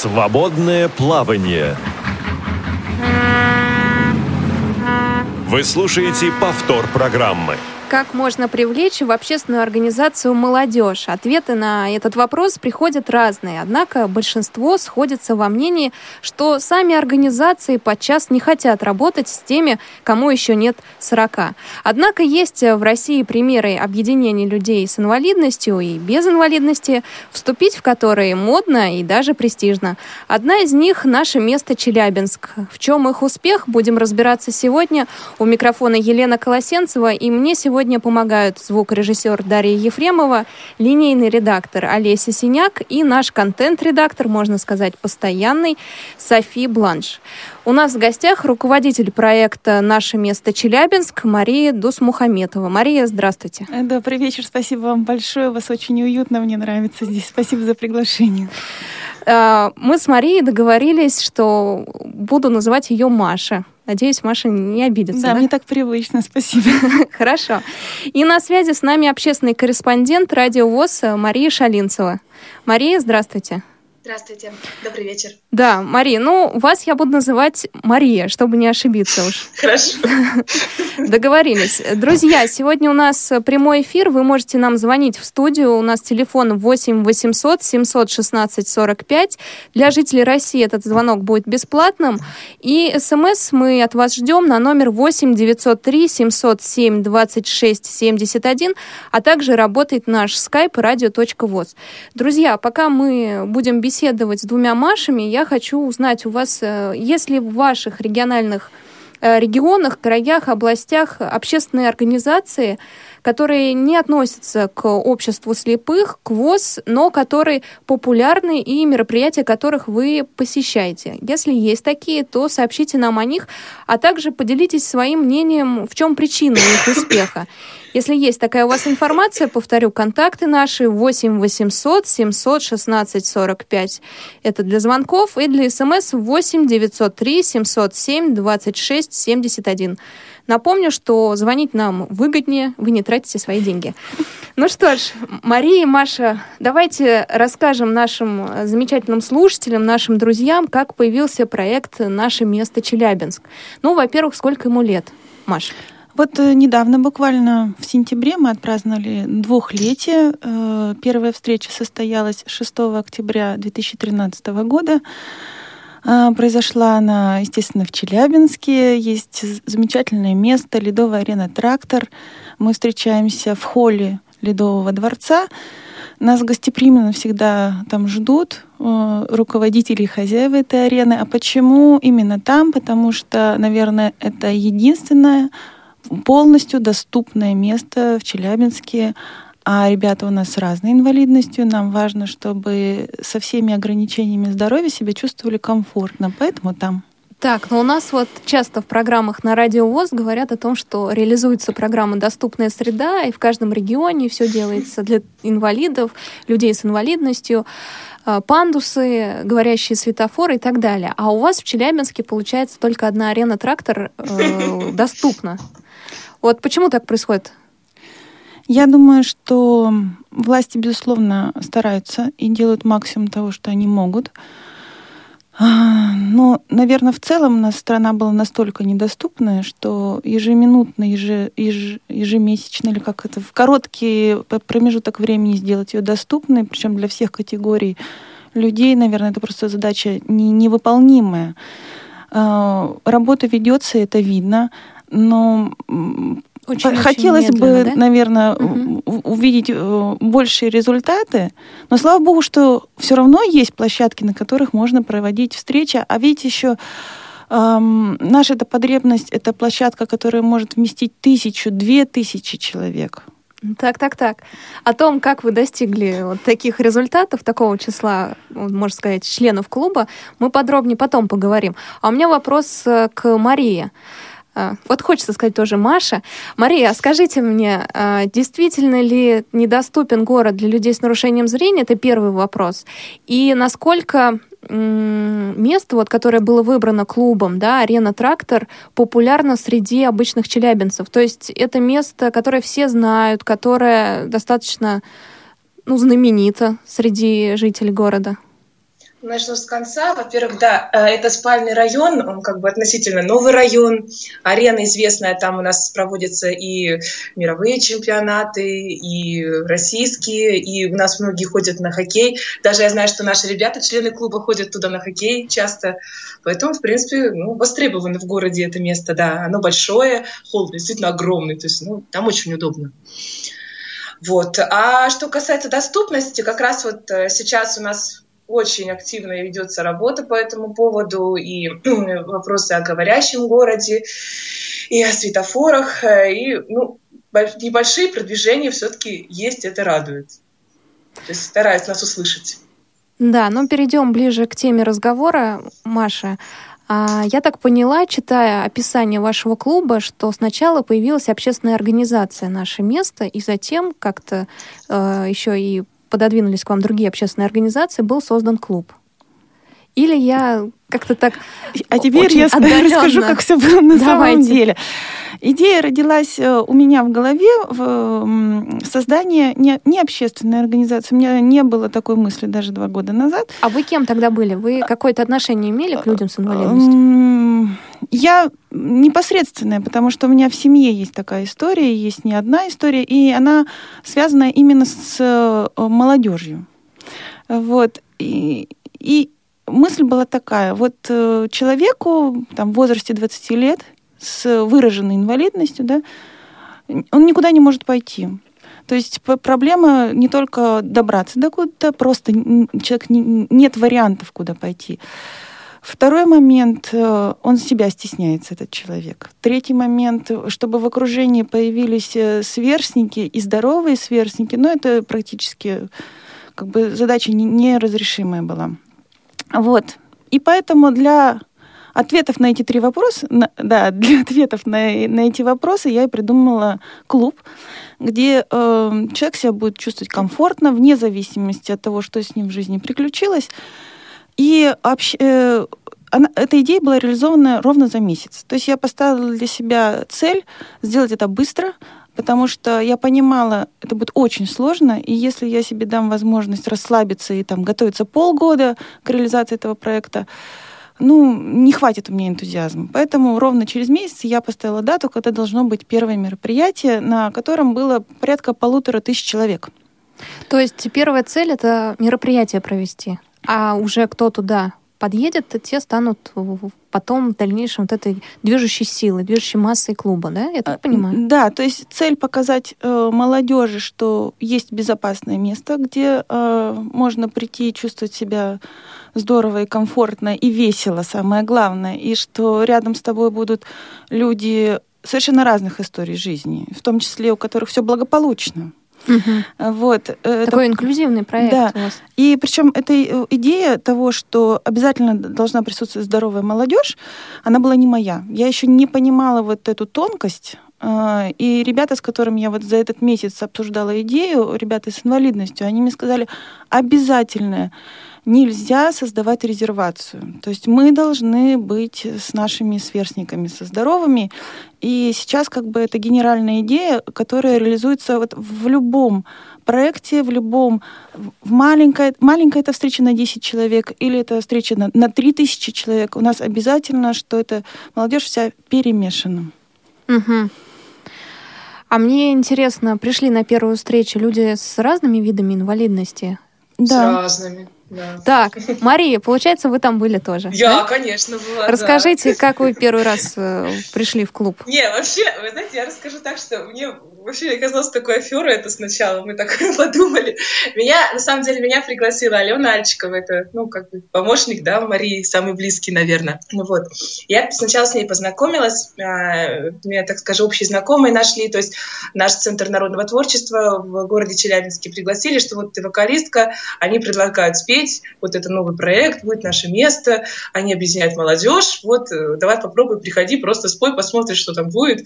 Свободное плавание. Вы слушаете повтор программы. Как можно привлечь в общественную организацию молодежь? Ответы на этот вопрос приходят разные. Однако большинство сходится во мнении, что сами организации подчас не хотят работать с теми, кому еще нет 40. Однако есть в России примеры объединения людей с инвалидностью и без инвалидности, вступить в которые модно и даже престижно. Одна из них – наше место Челябинск. В чем их успех, будем разбираться сегодня. У микрофона Елена Колосенцева, и мне сегодня сегодня помогают звукорежиссер Дарья Ефремова, линейный редактор Олеся Синяк и наш контент-редактор, можно сказать, постоянный, Софи Бланш. У нас в гостях руководитель проекта «Наше место Челябинск» Мария Дусмухаметова. Мария, здравствуйте. Добрый вечер, спасибо вам большое. У вас очень уютно, мне нравится здесь. Спасибо за приглашение. А, мы с Марией договорились, что буду называть ее Маша. Надеюсь, Маша не обидится. Да, да? мне так привычно, спасибо. Хорошо. И на связи с нами общественный корреспондент радио ВОЗ Мария Шалинцева. Мария, здравствуйте. Здравствуйте, добрый вечер. Да, Мария, ну, вас я буду называть Мария, чтобы не ошибиться уж. Хорошо. Договорились. Друзья, сегодня у нас прямой эфир, вы можете нам звонить в студию, у нас телефон 8 800 716 45. Для жителей России этот звонок будет бесплатным, и смс мы от вас ждем на номер 8 903 707 26 71, а также работает наш skype radio.voz. Друзья, пока мы будем беседовать побеседовать с двумя Машами, я хочу узнать у вас, э, если в ваших региональных э, регионах, краях, областях общественные организации, которые не относятся к обществу слепых, к ВОЗ, но которые популярны и мероприятия которых вы посещаете. Если есть такие, то сообщите нам о них, а также поделитесь своим мнением, в чем причина их успеха. Если есть такая у вас информация, повторю, контакты наши 8 800 716 45. Это для звонков и для смс 8 903 707 26 71. Напомню, что звонить нам выгоднее, вы не тратите свои деньги. Ну что ж, Мария и Маша, давайте расскажем нашим замечательным слушателям, нашим друзьям, как появился проект «Наше место Челябинск». Ну, во-первых, сколько ему лет, Маша? Вот э, недавно, буквально в сентябре, мы отпраздновали двухлетие. Э, первая встреча состоялась 6 октября 2013 года. Э, произошла она, естественно, в Челябинске. Есть замечательное место, Ледовая арена «Трактор». Мы встречаемся в холле Ледового дворца. Нас гостеприимно всегда там ждут руководители и хозяева этой арены. А почему именно там? Потому что, наверное, это единственная полностью доступное место в Челябинске. А ребята у нас с разной инвалидностью. Нам важно, чтобы со всеми ограничениями здоровья себя чувствовали комфортно. Поэтому там. Так, но у нас вот часто в программах на Радио ВОЗ говорят о том, что реализуется программа «Доступная среда», и в каждом регионе все делается для инвалидов, людей с инвалидностью, а, пандусы, говорящие светофоры и так далее. А у вас в Челябинске, получается, только одна арена «Трактор» э, доступна. Вот почему так происходит? Я думаю, что власти, безусловно, стараются и делают максимум того, что они могут. А, но, наверное, в целом у нас страна была настолько недоступная, что ежеминутно, еже, еж, ежемесячно или как это, в короткий промежуток времени сделать ее доступной, причем для всех категорий людей, наверное, это просто задача не, невыполнимая. А, работа ведется, это видно но очень, хотелось очень бы, да? наверное, угу. увидеть э, большие результаты, но слава богу, что все равно есть площадки, на которых можно проводить встречи, а ведь еще эм, наша эта потребность это площадка, которая может вместить тысячу, две тысячи человек. Так, так, так. О том, как вы достигли вот таких результатов, такого числа, можно сказать, членов клуба, мы подробнее потом поговорим. А у меня вопрос э, к Марии. А, вот хочется сказать тоже Маша. Мария, скажите мне, а, действительно ли недоступен город для людей с нарушением зрения? Это первый вопрос. И насколько место, вот, которое было выбрано клубом, да, арена «Трактор», популярно среди обычных челябинцев. То есть это место, которое все знают, которое достаточно ну, знаменито среди жителей города. Начну с конца. Во-первых, да, э, это спальный район, он как бы относительно новый район. Арена известная, там у нас проводятся и мировые чемпионаты, и российские, и у нас многие ходят на хоккей. Даже я знаю, что наши ребята, члены клуба, ходят туда на хоккей часто. Поэтому, в принципе, ну, востребовано в городе это место, да. Оно большое, холл действительно огромный, то есть ну, там очень удобно. Вот. А что касается доступности, как раз вот э, сейчас у нас очень активно ведется работа по этому поводу, и вопросы о говорящем городе, и о светофорах, э, и ну, небольшие продвижения все-таки есть, это радует. То есть стараются нас услышать. Да, ну перейдем ближе к теме разговора, Маша. А, я так поняла, читая описание вашего клуба, что сначала появилась общественная организация «Наше место», и затем как-то э, еще и пододвинулись к вам другие общественные организации, был создан клуб. Или я как-то так А теперь я отдаленно. расскажу, как все было на Давайте. самом деле. Идея родилась э, у меня в голове в создании не, не общественной организации. У меня не было такой мысли даже два года назад. А вы кем тогда были? Вы какое-то отношение имели к людям с инвалидностью? Я непосредственная, потому что у меня в семье есть такая история, есть не одна история, и она связана именно с э, молодежью. Вот. И, и мысль была такая. Вот э, человеку там, в возрасте 20 лет с выраженной инвалидностью, да, он никуда не может пойти. То есть проблема не только добраться до куда-то, просто человек не, нет вариантов, куда пойти. Второй момент, э, он себя стесняется, этот человек. Третий момент, чтобы в окружении появились э, сверстники и здоровые сверстники, но ну, это практически как бы задача неразрешимая была. Вот. И поэтому для ответов на эти три вопроса, на, да, для ответов на, на эти вопросы я и придумала клуб, где э, человек себя будет чувствовать комфортно, вне зависимости от того, что с ним в жизни приключилось. И общ, э, она, эта идея была реализована ровно за месяц. То есть я поставила для себя цель сделать это быстро, потому что я понимала, это будет очень сложно, и если я себе дам возможность расслабиться и там готовиться полгода к реализации этого проекта, ну, не хватит у меня энтузиазма. Поэтому ровно через месяц я поставила дату, когда должно быть первое мероприятие, на котором было порядка полутора тысяч человек. То есть первая цель — это мероприятие провести, а уже кто туда подъедет, те станут потом в дальнейшем вот этой движущей силой, движущей массой клуба, да? Я так а, понимаю? Да, то есть цель показать э, молодежи, что есть безопасное место, где э, можно прийти и чувствовать себя здорово и комфортно и весело, самое главное, и что рядом с тобой будут люди совершенно разных историй жизни, в том числе у которых все благополучно. Угу. Вот. Такой это, инклюзивный проект да. у вас. И причем эта идея того, что обязательно должна присутствовать здоровая молодежь, она была не моя. Я еще не понимала вот эту тонкость. А, и ребята, с которыми я вот за этот месяц обсуждала идею, ребята с инвалидностью, они мне сказали, обязательно нельзя создавать резервацию. То есть мы должны быть с нашими сверстниками, со здоровыми. И сейчас как бы это генеральная идея, которая реализуется вот в любом проекте, в любом... В маленькой, маленькая это встреча на 10 человек или это встреча на, на 3000 человек. У нас обязательно, что это молодежь вся перемешана. Угу. А мне интересно, пришли на первую встречу люди с разными видами инвалидности? Да. С разными. Да. Так, Мария, получается, вы там были тоже? Я, да? конечно, была. Расскажите, да. как вы первый раз э, пришли в клуб? Не, вообще, вы знаете, я расскажу так, что мне вообще оказалось такой аферой это сначала, мы так подумали. Меня, на самом деле, меня пригласила Алена Альчикова, это, ну, как бы помощник, да, Марии, самый близкий, наверное. Ну вот. Я сначала с ней познакомилась, а, меня, так скажем, общие знакомые нашли, то есть наш Центр народного творчества в городе Челябинске пригласили, что вот ты вокалистка, они предлагают спеть, вот это новый проект, будет наше место, они объединяют молодежь, вот, э, давай попробуй, приходи, просто спой, посмотришь, что там будет.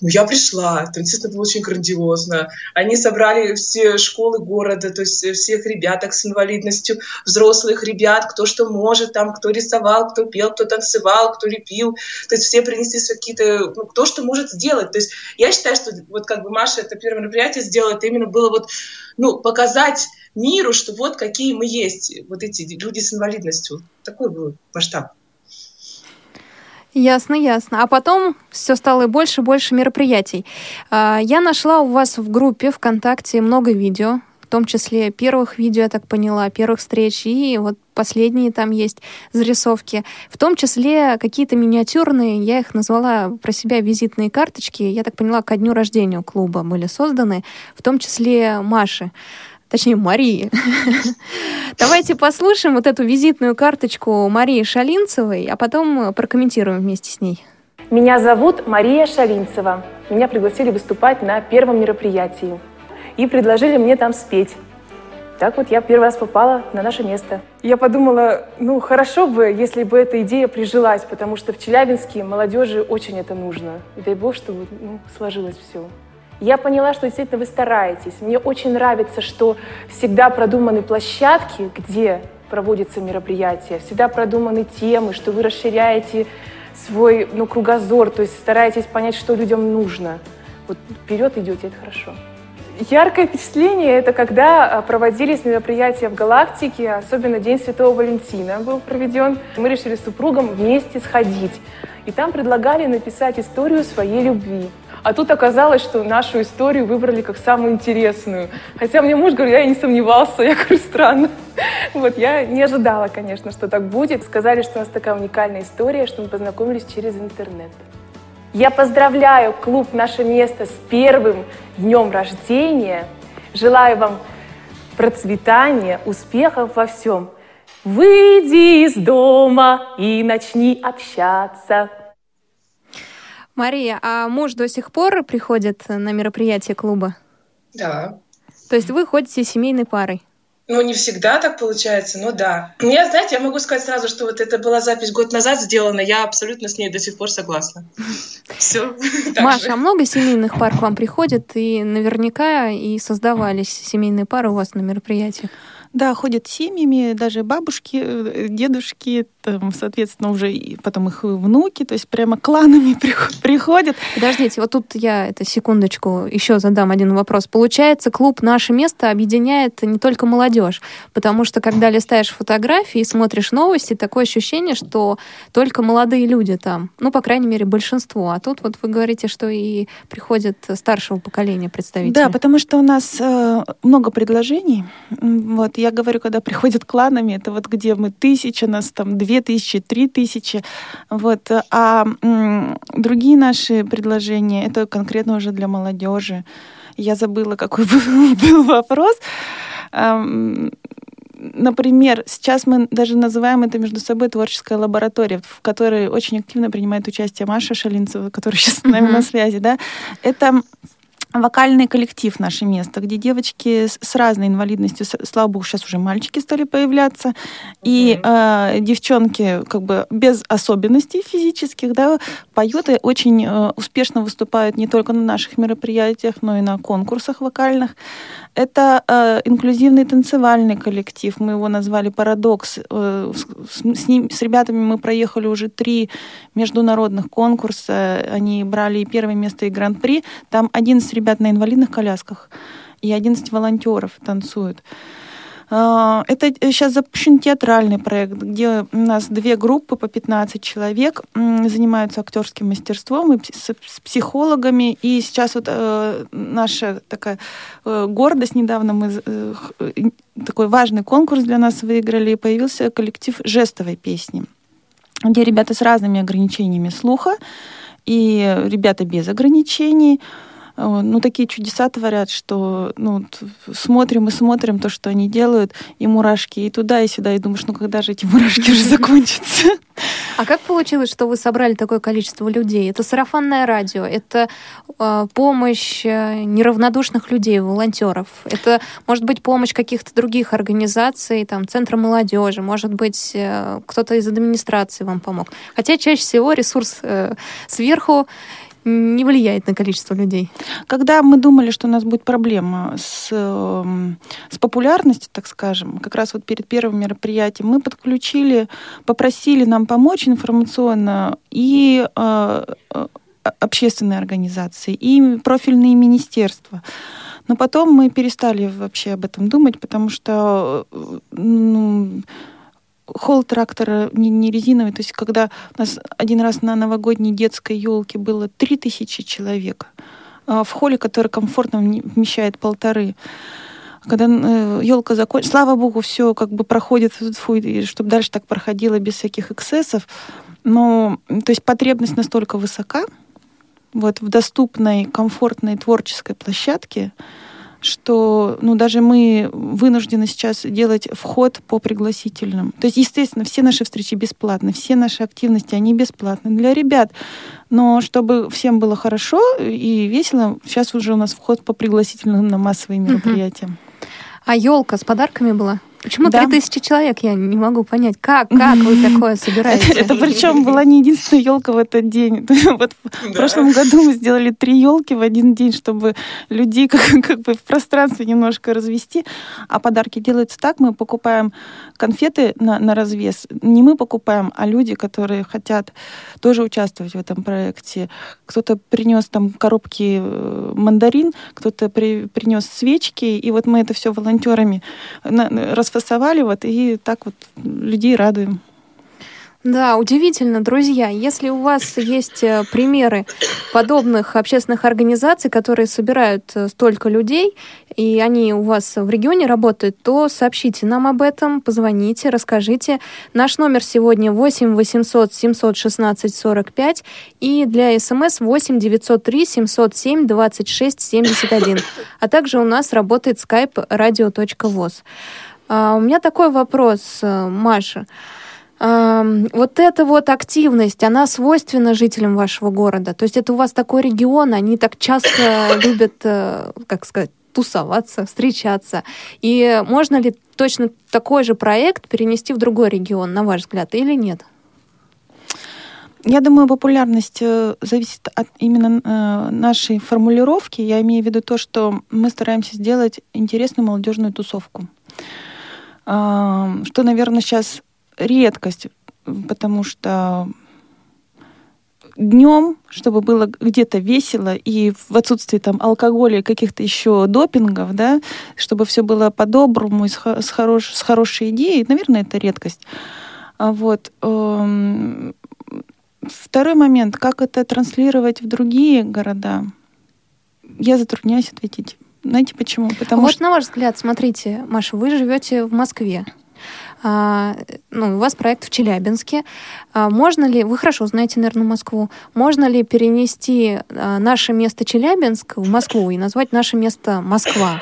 Ну, я пришла, там, естественно, было очень очень грандиозно. Они собрали все школы города, то есть всех ребяток с инвалидностью, взрослых ребят, кто что может, там, кто рисовал, кто пел, кто танцевал, кто лепил. То есть все принесли какие-то, ну, кто что может сделать. То есть я считаю, что вот как бы Маша это первое мероприятие сделала, это именно было вот, ну, показать миру, что вот какие мы есть, вот эти люди с инвалидностью. Такой был масштаб. Ясно, ясно. А потом все стало и больше и больше мероприятий. А, я нашла у вас в группе ВКонтакте много видео, в том числе первых видео, я так поняла, первых встреч, и вот последние там есть зарисовки. В том числе какие-то миниатюрные, я их назвала про себя визитные карточки, я так поняла, ко дню рождения клуба были созданы, в том числе Маши точнее Марии. Давайте послушаем вот эту визитную карточку Марии Шалинцевой, а потом прокомментируем вместе с ней. Меня зовут Мария Шалинцева. Меня пригласили выступать на первом мероприятии и предложили мне там спеть. Так вот я первый раз попала на наше место. Я подумала, ну хорошо бы, если бы эта идея прижилась, потому что в Челябинске молодежи очень это нужно. И дай бог, чтобы ну, сложилось все. Я поняла, что действительно вы стараетесь. Мне очень нравится, что всегда продуманы площадки, где проводятся мероприятия, всегда продуманы темы, что вы расширяете свой ну, кругозор, то есть стараетесь понять, что людям нужно. Вот вперед идете, это хорошо. Яркое впечатление – это когда а, проводились мероприятия в галактике, особенно День Святого Валентина был проведен. Мы решили с супругом вместе сходить. И там предлагали написать историю своей любви. А тут оказалось, что нашу историю выбрали как самую интересную. Хотя мне муж говорит, я и не сомневался, я говорю, странно. Вот, я не ожидала, конечно, что так будет. Сказали, что у нас такая уникальная история, что мы познакомились через интернет. Я поздравляю клуб «Наше место» с первым днем рождения. Желаю вам процветания, успехов во всем. Выйди из дома и начни общаться. Мария, а муж до сих пор приходит на мероприятие клуба? Да. То есть вы ходите семейной парой? Ну, не всегда так получается, но да. Я, знаете, я могу сказать сразу, что вот это была запись год назад сделана, я абсолютно с ней до сих пор согласна. Все. Маша, а много семейных пар к вам приходит, и наверняка и создавались семейные пары у вас на мероприятиях? Да, ходят семьями, даже бабушки, э, дедушки, там, соответственно, уже и потом их внуки, то есть прямо кланами приходят. Подождите, вот тут я это секундочку еще задам один вопрос. Получается, клуб «Наше место» объединяет не только молодежь, потому что когда листаешь фотографии и смотришь новости, такое ощущение, что только молодые люди там, ну, по крайней мере, большинство. А тут вот вы говорите, что и приходят старшего поколения представители. Да, потому что у нас э, много предложений. Вот, я говорю, когда приходят кланами, это вот где мы тысяча, нас там две тысячи, три тысячи. Вот. А другие наши предложения, это конкретно уже для молодежи. Я забыла, какой был, был вопрос. Например, сейчас мы даже называем это между собой творческая лаборатория, в которой очень активно принимает участие Маша Шалинцева, которая сейчас с нами mm-hmm. на связи. Да? Это вокальный коллектив «Наше место», где девочки с, с разной инвалидностью, слава богу, сейчас уже мальчики стали появляться, и э, девчонки как бы без особенностей физических, да, поют и очень э, успешно выступают не только на наших мероприятиях, но и на конкурсах вокальных. Это э, инклюзивный танцевальный коллектив, мы его назвали «Парадокс». Э, с, с, ним, с ребятами мы проехали уже три международных конкурса, они брали и первое место, и гран-при. Там 11 ребят на инвалидных колясках и 11 волонтеров танцуют. А, это сейчас запущен театральный проект, где у нас две группы по 15 человек занимаются актерским мастерством и с психологами. И сейчас вот э, наша такая э, гордость, недавно мы э, такой важный конкурс для нас выиграли, и появился коллектив жестовой песни, где ребята с разными ограничениями слуха и ребята без ограничений – ну, такие чудеса творят, что ну, смотрим и смотрим то, что они делают, и мурашки и туда, и сюда, и думаешь, ну когда же эти мурашки уже закончатся? А как получилось, что вы собрали такое количество людей? Это сарафанное радио, это э, помощь неравнодушных людей, волонтеров, это, может быть, помощь каких-то других организаций, там, Центра молодежи, может быть, э, кто-то из администрации вам помог. Хотя чаще всего ресурс э, сверху не влияет на количество людей. Когда мы думали, что у нас будет проблема с, эм, с популярностью, так скажем, как раз вот перед первым мероприятием, мы подключили, попросили нам помочь информационно и э, э общественные организации, и профильные министерства. Но потом мы перестали вообще об этом думать, потому что э, ну, холл трактора не, не резиновый. То есть когда у нас один раз на новогодней детской елке было 3000 человек, а в холле, который комфортно вмещает полторы, когда елка э, закончится, слава богу, все как бы проходит, фу, чтобы дальше так проходило без всяких эксцессов. Но, то есть потребность настолько высока, вот в доступной, комфортной творческой площадке, что ну, даже мы вынуждены сейчас делать вход по пригласительным. То есть, естественно, все наши встречи бесплатны, все наши активности, они бесплатны для ребят. Но чтобы всем было хорошо и весело, сейчас уже у нас вход по пригласительным на массовые мероприятия. А елка с подарками была? Почему да. 3000 человек? Я не могу понять, как, как вы такое собираете? Это, это причем была не единственная елка в этот день. Вот в прошлом году мы сделали три елки в один день, чтобы людей как, как бы в пространстве немножко развести. А подарки делаются так: мы покупаем конфеты на, на развес. Не мы покупаем, а люди, которые хотят тоже участвовать в этом проекте. Кто-то принес там коробки э, мандарин, кто-то при, принес свечки, и вот мы это все волонтерами расфасовали расфасовали вот и так вот людей радуем. Да, удивительно, друзья. Если у вас есть э, примеры подобных общественных организаций, которые собирают э, столько людей, и они у вас в регионе работают, то сообщите нам об этом, позвоните, расскажите. Наш номер сегодня 8 800 716 45 и для смс 8 903 707 26 71. А также у нас работает skype radio.voz. А, у меня такой вопрос, э, Маша. А, вот эта вот активность, она свойственна жителям вашего города? То есть это у вас такой регион, они так часто любят, э, как сказать, тусоваться, встречаться. И можно ли точно такой же проект перенести в другой регион, на ваш взгляд, или нет? Я думаю, популярность э, зависит от именно нашей формулировки. Я имею в виду то, что мы стараемся сделать интересную молодежную тусовку что, наверное, сейчас редкость, потому что днем, чтобы было где-то весело и в отсутствии там алкоголя и каких-то еще допингов, да, чтобы все было по-доброму и с, хорош, с хорошей идеей, наверное, это редкость. А вот. Второй момент, как это транслировать в другие города, я затрудняюсь ответить. Знаете почему? Потому вот что... на ваш взгляд, смотрите, Маша, вы живете в Москве. А, ну, у вас проект в Челябинске. А, можно ли, вы хорошо знаете, наверное, Москву, можно ли перенести а, наше место Челябинск в Москву и назвать наше место Москва?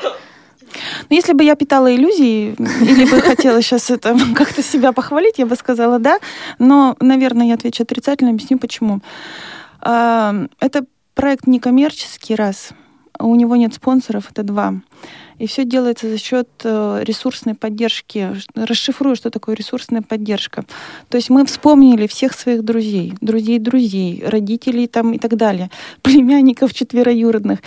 Ну, если бы я питала иллюзии, или бы хотела сейчас это как-то себя похвалить, я бы сказала да. Но, наверное, я отвечу отрицательно, объясню почему. А, это проект некоммерческий, раз – у него нет спонсоров, это два. И все делается за счет э, ресурсной поддержки. Расшифрую, что такое ресурсная поддержка. То есть мы вспомнили всех своих друзей, друзей друзей, родителей там и так далее, племянников четвероюродных.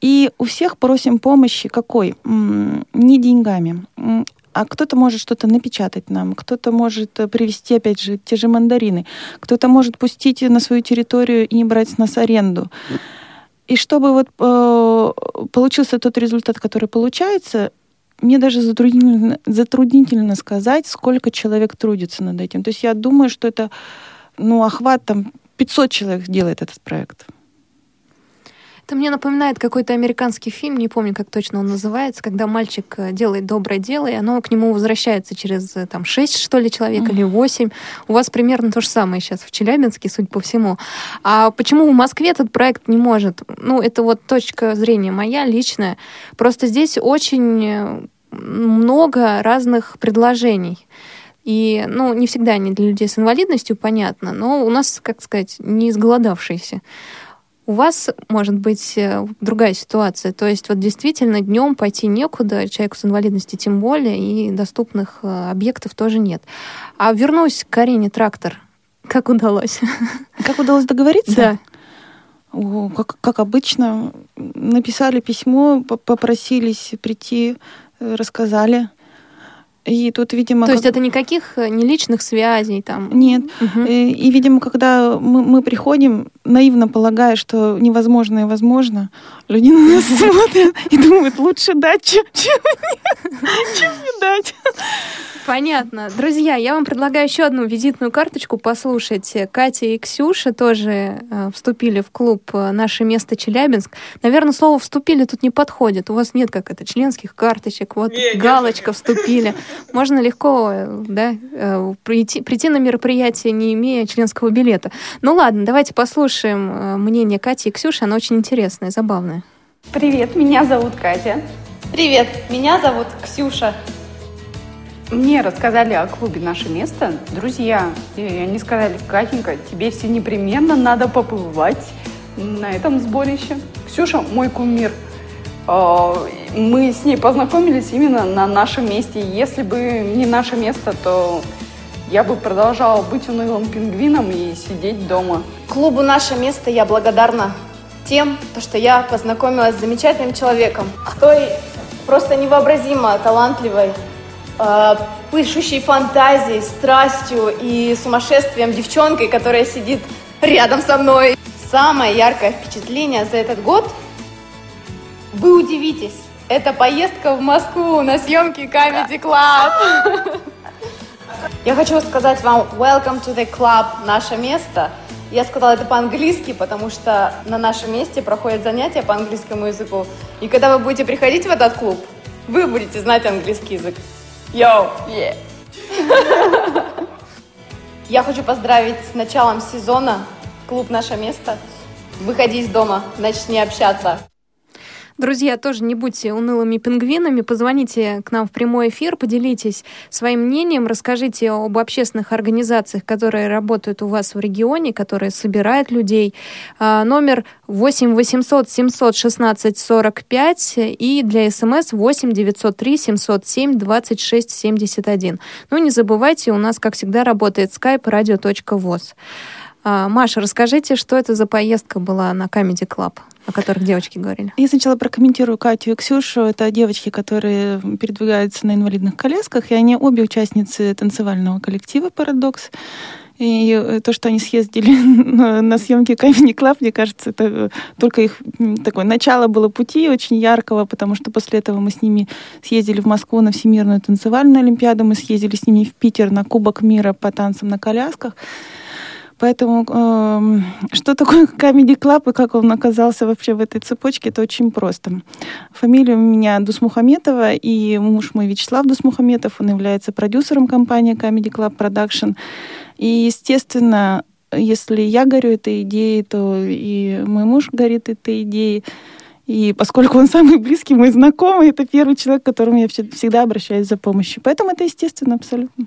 И у всех просим помощи какой? Не деньгами, а кто-то может что-то напечатать нам, кто-то может э, привезти, опять же, те же мандарины, кто-то может пустить на свою территорию и не брать с нас аренду. И чтобы вот э, получился тот результат, который получается, мне даже затруднительно, затруднительно сказать, сколько человек трудится над этим. То есть я думаю, что это ну, охват там 500 человек делает этот проект. Это мне напоминает какой-то американский фильм, не помню, как точно он называется, когда мальчик э, делает доброе дело, и оно к нему возвращается через э, там шесть, что ли, человек mm-hmm. или восемь. У вас примерно то же самое сейчас в Челябинске, судя по всему. А почему в Москве этот проект не может? Ну, это вот точка зрения моя личная. Просто здесь очень э, много разных предложений. И, ну, не всегда они для людей с инвалидностью, понятно, но у нас, как сказать, не изголодавшиеся. У вас может быть э, другая ситуация. То есть вот действительно днем пойти некуда, человеку с инвалидностью тем более, и доступных э, объектов тоже нет. А вернусь к Карине Трактор. Как удалось? Как удалось договориться? Да. как, как обычно, написали письмо, попросились прийти, э, рассказали. И тут, видимо... То как... есть это никаких э, не личных связей там? Нет. Угу. И, и, видимо, когда мы, мы приходим, наивно полагая, что невозможное возможно, люди на нас смотрят и думают, лучше дать, чем, чем, чем не дать. Понятно. Друзья, я вам предлагаю еще одну визитную карточку послушать. Катя и Ксюша тоже э, вступили в клуб э, «Наше место Челябинск». Наверное, слово «вступили» тут не подходит. У вас нет как это членских карточек. Вот не, галочка «вступили». Можно легко да, э, прийти, прийти на мероприятие, не имея членского билета. Ну ладно, давайте послушаем э, мнение Кати и Ксюши. Оно очень интересное, забавное. Привет, меня зовут Катя. Привет, меня зовут Ксюша. Мне рассказали о клубе «Наше место» друзья. И они сказали, Катенька, тебе все непременно надо побывать на этом сборище. Ксюша мой кумир. А, мы с ней познакомились именно на нашем месте. Если бы не наше место, то я бы продолжала быть унылым пингвином и сидеть дома. Клубу «Наше место» я благодарна тем, что я познакомилась с замечательным человеком, с той просто невообразимо талантливой, э, пышущей фантазией, страстью и сумасшествием девчонкой, которая сидит рядом со мной. Самое яркое впечатление за этот год вы удивитесь. Это поездка в Москву на съемки Comedy Club. Я хочу сказать вам welcome to the club, наше место. Я сказала это по-английски, потому что на нашем месте проходят занятия по английскому языку. И когда вы будете приходить в этот клуб, вы будете знать английский язык. Йоу! Yeah. Я хочу поздравить с началом сезона. Клуб «Наше место». Выходи из дома, начни общаться. Друзья, тоже не будьте унылыми пингвинами, позвоните к нам в прямой эфир, поделитесь своим мнением, расскажите об общественных организациях, которые работают у вас в регионе, которые собирают людей. А, номер 8 800 716 45 и для смс 8 903 707 26 71. Ну, не забывайте, у нас, как всегда, работает skype radio.voz. А, Маша, расскажите, что это за поездка была на Comedy Club? О которых девочки говорили? Я сначала прокомментирую Катю и Ксюшу. Это девочки, которые передвигаются на инвалидных колясках, и они обе участницы танцевального коллектива «Парадокс». И то, что они съездили на съемки Comedy Club, мне кажется, это только их такое начало было пути очень яркого, потому что после этого мы с ними съездили в Москву на Всемирную танцевальную олимпиаду, мы съездили с ними в Питер на Кубок мира по танцам на колясках. Поэтому э, что такое Comedy Club и как он оказался вообще в этой цепочке, это очень просто. Фамилия у меня Дусмухаметова, и муж мой Вячеслав Дусмухаметов, он является продюсером компании Comedy Club Production. И, естественно, если я горю этой идеей, то и мой муж горит этой идеей. И поскольку он самый близкий, мой знакомый, это первый человек, к которому я всегда обращаюсь за помощью. Поэтому это естественно абсолютно.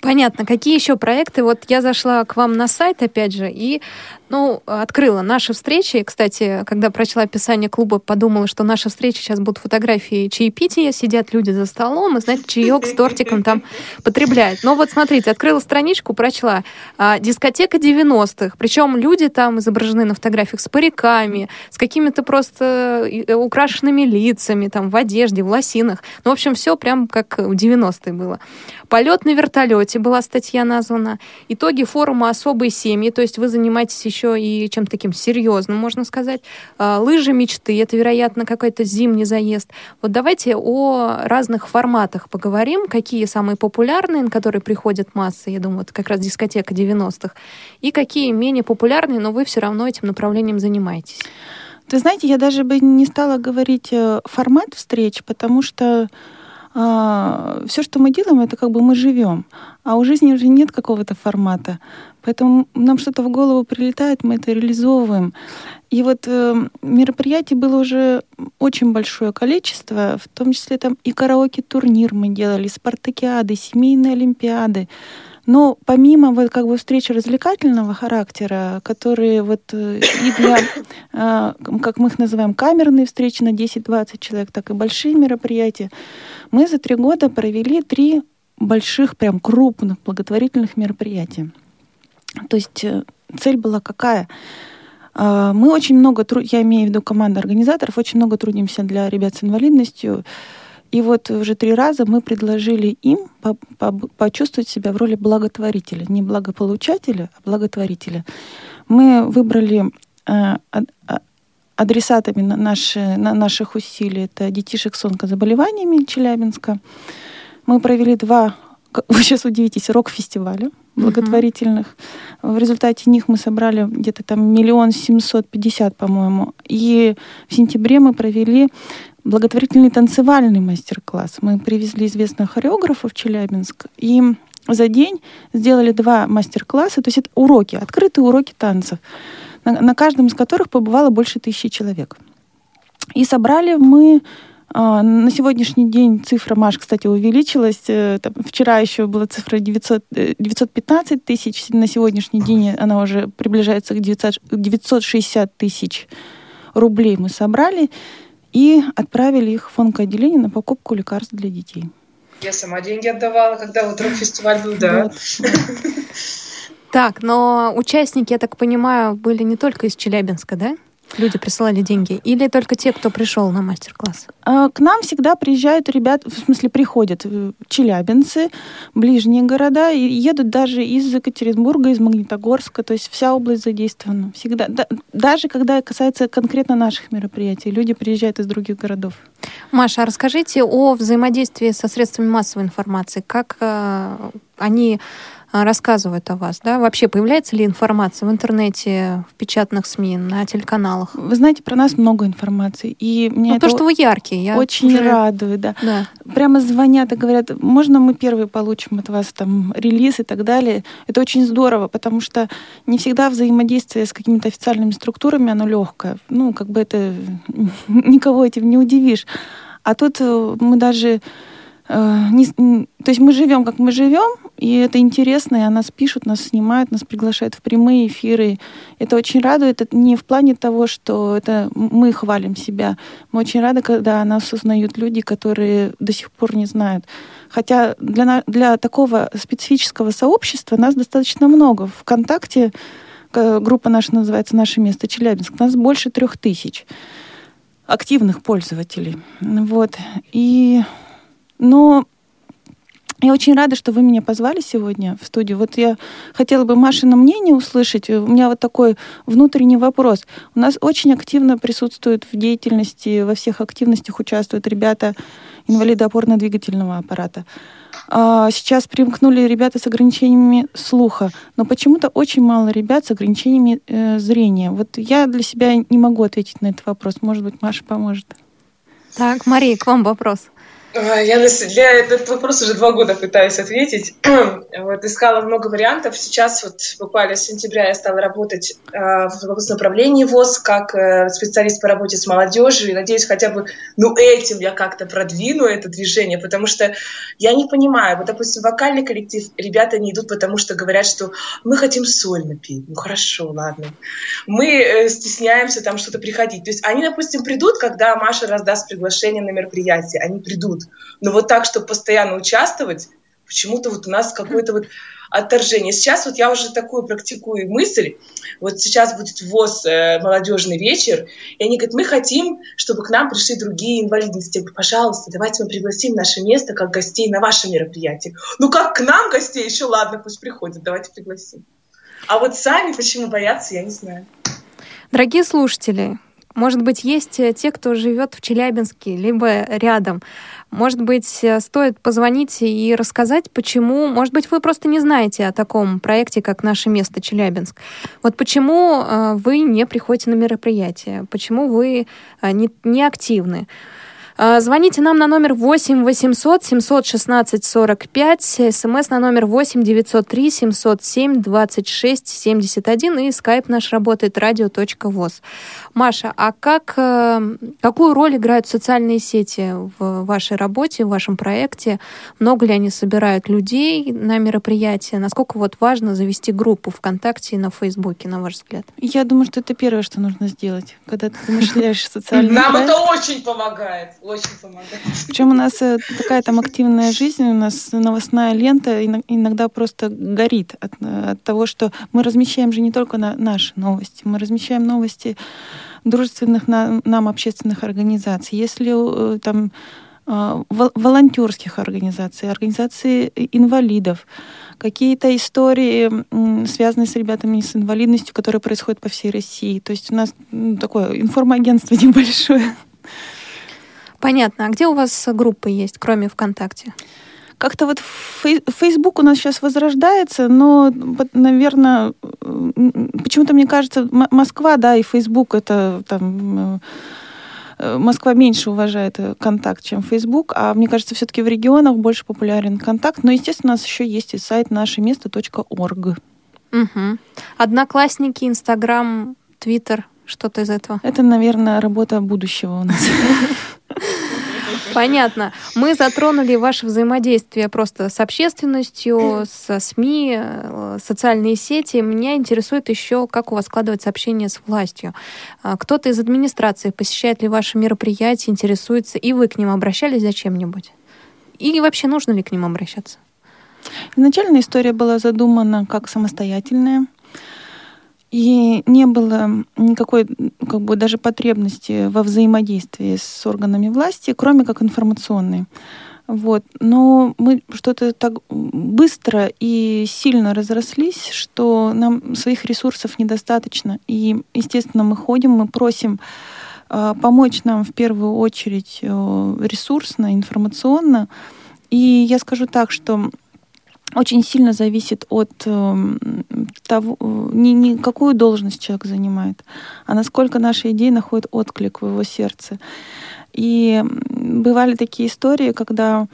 Понятно. Какие еще проекты? Вот я зашла к вам на сайт, опять же, и ну, открыла наши встречи. Кстати, когда прочла описание клуба, подумала, что наши встречи сейчас будут фотографии чаепития, сидят люди за столом, и, знаете, чаек с тортиком там потребляют. Но вот смотрите, открыла страничку, прочла. А, дискотека 90-х. Причем люди там изображены на фотографиях с париками, с какими-то просто э, украшенными лицами, там, в одежде, в лосинах. Ну, в общем, все прям как в 90-е было. Полет на вертолете была статья названа. Итоги форума «Особые семьи», то есть вы занимаетесь еще и чем-то таким серьезным, можно сказать. А, лыжи мечты, это, вероятно, какой-то зимний заезд. Вот давайте о разных форматах поговорим, какие самые популярные, на которые приходят массы, я думаю, это как раз дискотека 90-х, и какие менее популярные, но вы все равно этим направлением занимаетесь. Вы знаете, я даже бы не стала говорить э, формат встреч, потому что а, все, что мы делаем, это как бы мы живем. А у жизни уже нет какого-то формата. Поэтому нам что-то в голову прилетает, мы это реализовываем. И вот э, мероприятий было уже очень большое количество, в том числе там и караоке-турнир мы делали, спартакиады, семейные олимпиады. Но помимо вот как бы встреч развлекательного характера, которые вот э, и для, э, как мы их называем, камерные встречи на 10-20 человек, так и большие мероприятия, мы за три года провели три больших, прям крупных благотворительных мероприятия. То есть э, цель была какая? Мы очень много, я имею в виду команда организаторов, очень много трудимся для ребят с инвалидностью. И вот уже три раза мы предложили им по по почувствовать себя в роли благотворителя. Не благополучателя, а благотворителя. Мы выбрали э, адресатами на наши, на наших усилий это детишек с онкозаболеваниями Челябинска. Мы провели два, вы сейчас удивитесь, рок-фестиваля благотворительных. Uh-huh. В результате них мы собрали где-то там миллион семьсот пятьдесят, по-моему. И в сентябре мы провели благотворительный танцевальный мастер-класс. Мы привезли известных хореографов в Челябинск и за день сделали два мастер-класса, то есть это уроки, открытые уроки танцев, на, на каждом из которых побывало больше тысячи человек. И собрали мы а, на сегодняшний день цифра, Маш, кстати, увеличилась. Э, там, вчера еще была цифра 900, 915 э, тысяч, на сегодняшний день она уже приближается к 900, 960 тысяч рублей мы собрали и отправили их в фонкоотделение на покупку лекарств для детей. Я сама деньги отдавала, когда вот рок-фестиваль был, да. Так, но участники, я так понимаю, были не только из Челябинска, да? Люди присылали деньги? Или только те, кто пришел на мастер-класс? А, к нам всегда приезжают ребята, в смысле приходят э, челябинцы, ближние города, и едут даже из Екатеринбурга, из Магнитогорска, то есть вся область задействована. Всегда. Да, даже когда касается конкретно наших мероприятий, люди приезжают из других городов. Маша, а расскажите о взаимодействии со средствами массовой информации. Как э, они рассказывают о вас, да? Вообще появляется ли информация в интернете, в печатных СМИ, на телеканалах? Вы знаете, про нас много информации. И мне ну, это то, что вы яркие. Я очень уже... радует, да. да. Прямо звонят и говорят, можно мы первые получим от вас там релиз и так далее. Это очень здорово, потому что не всегда взаимодействие с какими-то официальными структурами, оно легкое. Ну, как бы это никого этим не удивишь. А тут э, мы даже не, то есть мы живем, как мы живем, и это интересно, и о нас пишут, нас снимают, нас приглашают в прямые эфиры. Это очень радует. Это не в плане того, что это мы хвалим себя. Мы очень рады, когда нас узнают люди, которые до сих пор не знают. Хотя для, для такого специфического сообщества нас достаточно много. Вконтакте группа наша называется «Наше место Челябинск». Нас больше трех тысяч активных пользователей. Вот. И но я очень рада, что вы меня позвали сегодня в студию. Вот я хотела бы Машина мнение услышать. У меня вот такой внутренний вопрос. У нас очень активно присутствуют в деятельности, во всех активностях участвуют ребята, инвалиды опорно-двигательного аппарата. А сейчас примкнули ребята с ограничениями слуха, но почему-то очень мало ребят с ограничениями э, зрения. Вот я для себя не могу ответить на этот вопрос. Может быть, Маша поможет. Так, Мария, к вам вопрос. Я для этот вопрос уже два года пытаюсь ответить. вот искала много вариантов. Сейчас вот буквально с сентября я стала работать э, в направлении ВОЗ как э, специалист по работе с молодежью. И надеюсь, хотя бы ну, этим я как-то продвину это движение, потому что я не понимаю. Вот, допустим, вокальный коллектив, ребята не идут, потому что говорят, что мы хотим сольно петь. Ну хорошо, ладно. Мы э, стесняемся там что-то приходить. То есть они, допустим, придут, когда Маша раздаст приглашение на мероприятие. Они придут идут. Но вот так, чтобы постоянно участвовать, почему-то вот у нас какое-то вот отторжение. Сейчас вот я уже такую практикую мысль, вот сейчас будет ВОЗ э, молодежный вечер, и они говорят, мы хотим, чтобы к нам пришли другие инвалидности. Пожалуйста, давайте мы пригласим наше место как гостей на ваше мероприятие. Ну как к нам гостей? Еще ладно, пусть приходят, давайте пригласим. А вот сами почему боятся, я не знаю. Дорогие слушатели, может быть, есть те, кто живет в Челябинске, либо рядом. Может быть, э, стоит позвонить и рассказать, почему... Может быть, вы просто не знаете о таком проекте, как «Наше место Челябинск». Вот почему э, вы не приходите на мероприятие? Почему вы э, не, не активны? Звоните нам на номер 8 800 716 45, смс на номер 8 903 707 26 71 и скайп наш работает радио.воз. Маша, а как, э, какую роль играют социальные сети в вашей работе, в вашем проекте? Много ли они собирают людей на мероприятия? Насколько вот важно завести группу ВКонтакте и на Фейсбуке, на ваш взгляд? Я думаю, что это первое, что нужно сделать, когда ты замышляешь социальный Нам это очень помогает Очень помогает. Причем у нас э, такая там активная жизнь, у нас новостная лента иногда просто горит от, э, от того, что мы размещаем же не только на наши новости, мы размещаем новости дружественных на, нам общественных организаций. Если э, там волонтерских организаций, организаций инвалидов, какие-то истории, связанные с ребятами с инвалидностью, которые происходят по всей России. То есть у нас такое информагентство небольшое. Понятно. А где у вас группы есть, кроме ВКонтакте? Как-то вот Facebook у нас сейчас возрождается, но, наверное, почему-то мне кажется, Москва, да, и Facebook это там э, Москва меньше уважает контакт, чем Facebook, а мне кажется, все-таки в регионах больше популярен контакт. Но, естественно, у нас еще есть и сайт нашеместо.орг. Угу. Одноклассники, Инстаграм, Твиттер, что-то из этого? Это, наверное, работа будущего у нас. Понятно. Мы затронули ваше взаимодействие просто с общественностью, со СМИ, э, социальные сети. Меня интересует еще, как у вас складывается общение с властью. А, кто-то из администрации посещает ли ваши мероприятия, интересуется, и вы к ним обращались зачем-нибудь? И вообще нужно ли к ним обращаться? Изначально история была задумана как самостоятельная. И не было никакой как бы, даже потребности во взаимодействии с органами власти, кроме как информационной. Вот. Но мы что-то так быстро и сильно разрослись, что нам своих ресурсов недостаточно. И, естественно, мы ходим, мы просим э, помочь нам в первую очередь э, ресурсно, информационно. И я скажу так, что очень сильно зависит от э, того, не, не какую должность человек занимает, а насколько наши идеи находят отклик в его сердце. И бывали такие истории, когда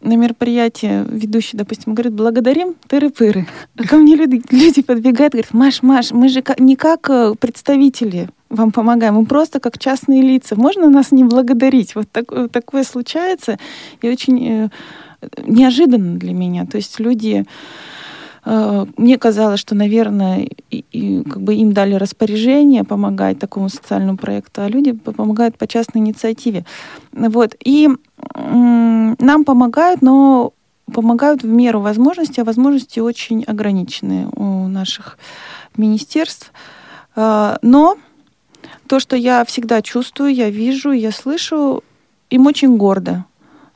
на мероприятии ведущий, допустим, говорит, благодарим тыры-пыры. А ко мне люди, люди подбегают, говорят, Маш, Маш, мы же не как э, представители вам помогаем, мы просто как частные лица. Можно нас не благодарить? Вот так, такое случается. И очень э, неожиданно для меня. То есть люди э, мне казалось, что, наверное, и, и, как бы им дали распоряжение помогать такому социальному проекту, а люди помогают по частной инициативе. Вот. И нам помогают, но помогают в меру возможностей, а возможности очень ограниченные у наших министерств. Э, но то, что я всегда чувствую, я вижу, я слышу, им очень гордо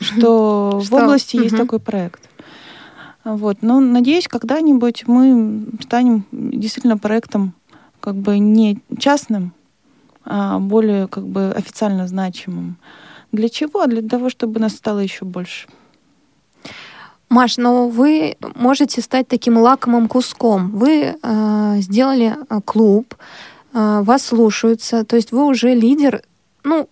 что, в области есть такой проект. Вот. Но надеюсь, когда-нибудь мы станем действительно проектом как бы не частным, а более как бы официально значимым. Для чего? А для того, чтобы нас стало еще больше. Маш, но вы можете стать таким лакомым куском. Вы э, сделали э, клуб, э, вас слушаются, то есть вы уже лидер, ну,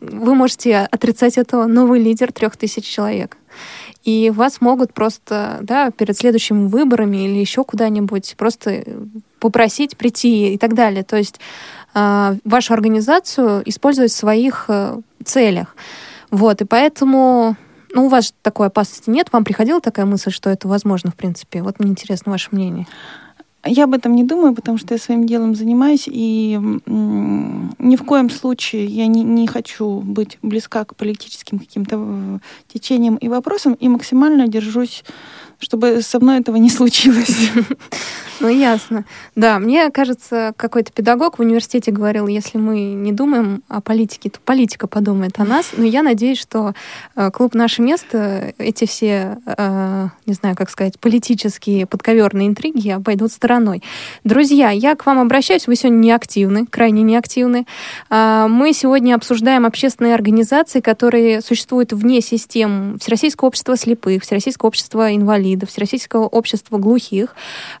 вы можете отрицать этого, но вы лидер трех тысяч человек. И вас могут просто да, перед следующими выборами или еще куда-нибудь просто попросить прийти и так далее. То есть э, вашу организацию использовать в своих э, целях. Вот, и поэтому ну, у вас такой опасности нет. Вам приходила такая мысль, что это возможно, в принципе? Вот мне интересно ваше мнение. Я об этом не думаю, потому что я своим делом занимаюсь, и ни в коем случае я не, не хочу быть близка к политическим каким-то э, течениям и вопросам, и максимально держусь чтобы со мной этого не случилось. Ну, ясно. Да, мне кажется, какой-то педагог в университете говорил, если мы не думаем о политике, то политика подумает о нас. Но я надеюсь, что э, клуб «Наше место» эти все, э, не знаю, как сказать, политические подковерные интриги обойдут стороной. Друзья, я к вам обращаюсь. Вы сегодня неактивны, крайне неактивны. А, мы сегодня обсуждаем общественные организации, которые существуют вне систем Всероссийского общества слепых, Всероссийского общества инвалидов, Всероссийского общества глухих,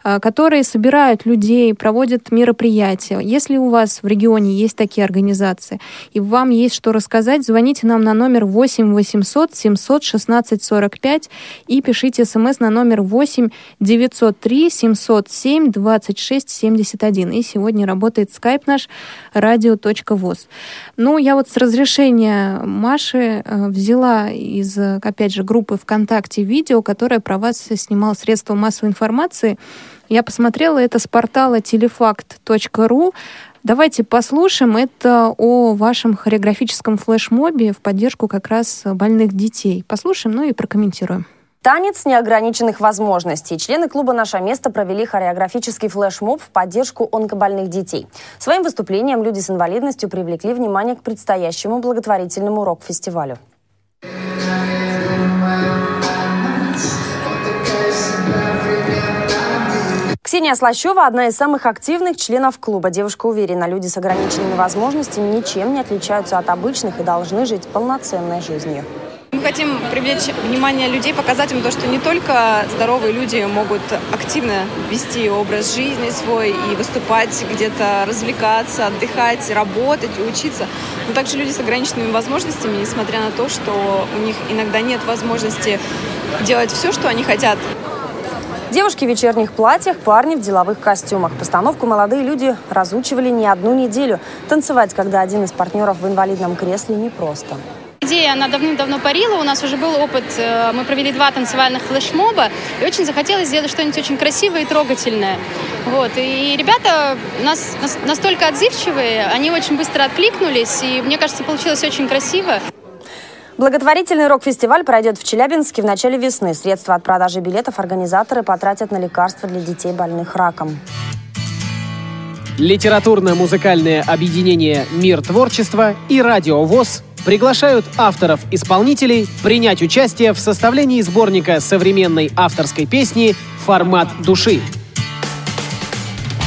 э, которые собирают людей, проводят мероприятия. Если у вас в регионе есть такие организации, и вам есть что рассказать, звоните нам на номер 8 800 716 45 и пишите смс на номер 8 903 707 26 71. И сегодня работает скайп наш radio.voz. Ну, я вот с разрешения Маши э, взяла из, опять же, группы ВКонтакте видео, которое про вас снимал средства массовой информации. Я посмотрела это с портала телефакт.ру. Давайте послушаем это о вашем хореографическом флешмобе в поддержку как раз больных детей. Послушаем, ну и прокомментируем. Танец неограниченных возможностей. Члены клуба «Наше место» провели хореографический флешмоб в поддержку онкобольных детей. Своим выступлением люди с инвалидностью привлекли внимание к предстоящему благотворительному рок-фестивалю. Ксения Слащева – одна из самых активных членов клуба. Девушка уверена, люди с ограниченными возможностями ничем не отличаются от обычных и должны жить полноценной жизнью. Мы хотим привлечь внимание людей, показать им то, что не только здоровые люди могут активно вести образ жизни свой и выступать где-то, развлекаться, отдыхать, работать и учиться, но также люди с ограниченными возможностями, несмотря на то, что у них иногда нет возможности делать все, что они хотят. Девушки в вечерних платьях, парни в деловых костюмах. Постановку молодые люди разучивали не одну неделю. Танцевать, когда один из партнеров в инвалидном кресле, непросто. Идея, она давным-давно парила. У нас уже был опыт. Э, мы провели два танцевальных флешмоба. И очень захотелось сделать что-нибудь очень красивое и трогательное. Вот. И ребята нас настолько отзывчивые, они очень быстро откликнулись. И мне кажется, получилось очень красиво. Благотворительный рок-фестиваль пройдет в Челябинске в начале весны. Средства от продажи билетов организаторы потратят на лекарства для детей, больных раком. Литературно-музыкальное объединение «Мир творчества» и «Радио ВОЗ» приглашают авторов-исполнителей принять участие в составлении сборника современной авторской песни «Формат души».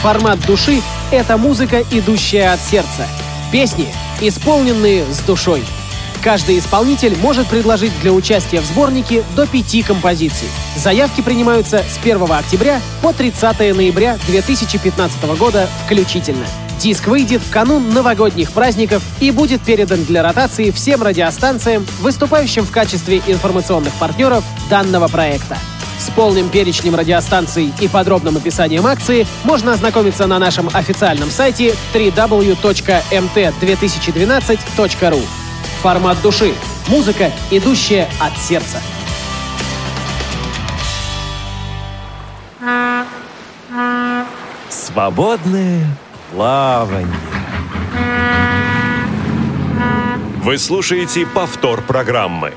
Формат души — это музыка, идущая от сердца. Песни, исполненные с душой — Каждый исполнитель может предложить для участия в сборнике до пяти композиций. Заявки принимаются с 1 октября по 30 ноября 2015 года включительно. Диск выйдет в канун новогодних праздников и будет передан для ротации всем радиостанциям, выступающим в качестве информационных партнеров данного проекта. С полным перечнем радиостанций и подробным описанием акции можно ознакомиться на нашем официальном сайте www.mt2012.ru. Формат души. Музыка, идущая от сердца. Свободное плавание. Вы слушаете повтор программы.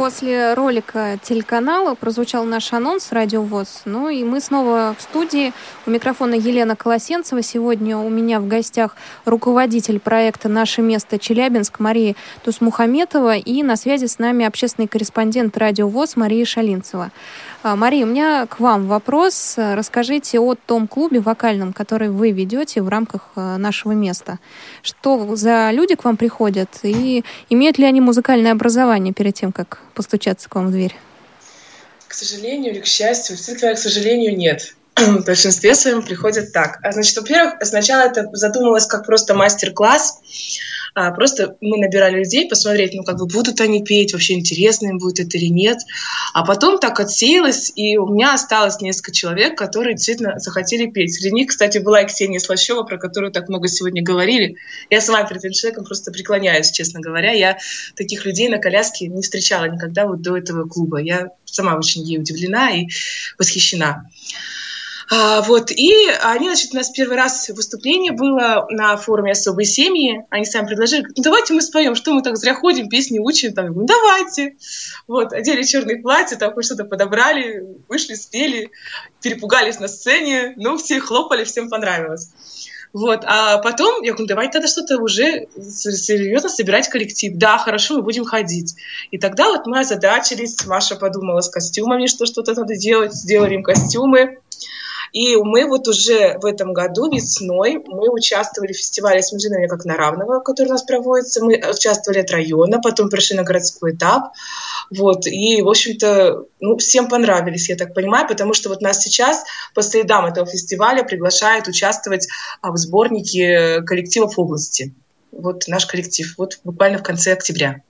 После ролика телеканала прозвучал наш анонс «Радио ВОЗ». Ну и мы снова в студии. У микрофона Елена Колосенцева. Сегодня у меня в гостях руководитель проекта «Наше место Челябинск» Мария Тусмухаметова и на связи с нами общественный корреспондент «Радио ВОЗ» Мария Шалинцева. А, Мария, у меня к вам вопрос. Расскажите о том клубе вокальном, который вы ведете в рамках а, нашего места. Что за люди к вам приходят и имеют ли они музыкальное образование перед тем, как постучаться к вам в дверь? К сожалению или к счастью, все-таки, к сожалению, нет. В большинстве своем приходят так. А, значит, во-первых, сначала это задумалось как просто мастер-класс, а, просто мы набирали людей, посмотреть, ну, как бы будут они петь, вообще интересно им будет это или нет. А потом так отсеялось, и у меня осталось несколько человек, которые действительно захотели петь. Среди них, кстати, была и Ксения Слащева, про которую так много сегодня говорили. Я сама перед этим человеком просто преклоняюсь, честно говоря. Я таких людей на коляске не встречала никогда вот до этого клуба. Я сама очень ей удивлена и восхищена. А, вот, и они, значит, у нас первый раз выступление было на форуме «Особые семьи». Они сами предложили, ну давайте мы споем, что мы так зря ходим, песни учим. Там, ну давайте. Вот, одели черные платья, там что-то подобрали, вышли, спели, перепугались на сцене, ну все хлопали, всем понравилось. Вот, а потом я говорю, давайте тогда что-то уже серьезно собирать коллектив. Да, хорошо, мы будем ходить. И тогда вот мы озадачились, Маша подумала с костюмами, что что-то надо делать, сделали им костюмы. И мы вот уже в этом году весной мы участвовали в фестивале «Смежинами как на равного», который у нас проводится. Мы участвовали от района, потом пришли на городской этап. Вот, и, в общем-то, ну, всем понравились, я так понимаю, потому что вот нас сейчас по следам этого фестиваля приглашают участвовать а, в сборнике коллективов области. Вот наш коллектив, вот буквально в конце октября.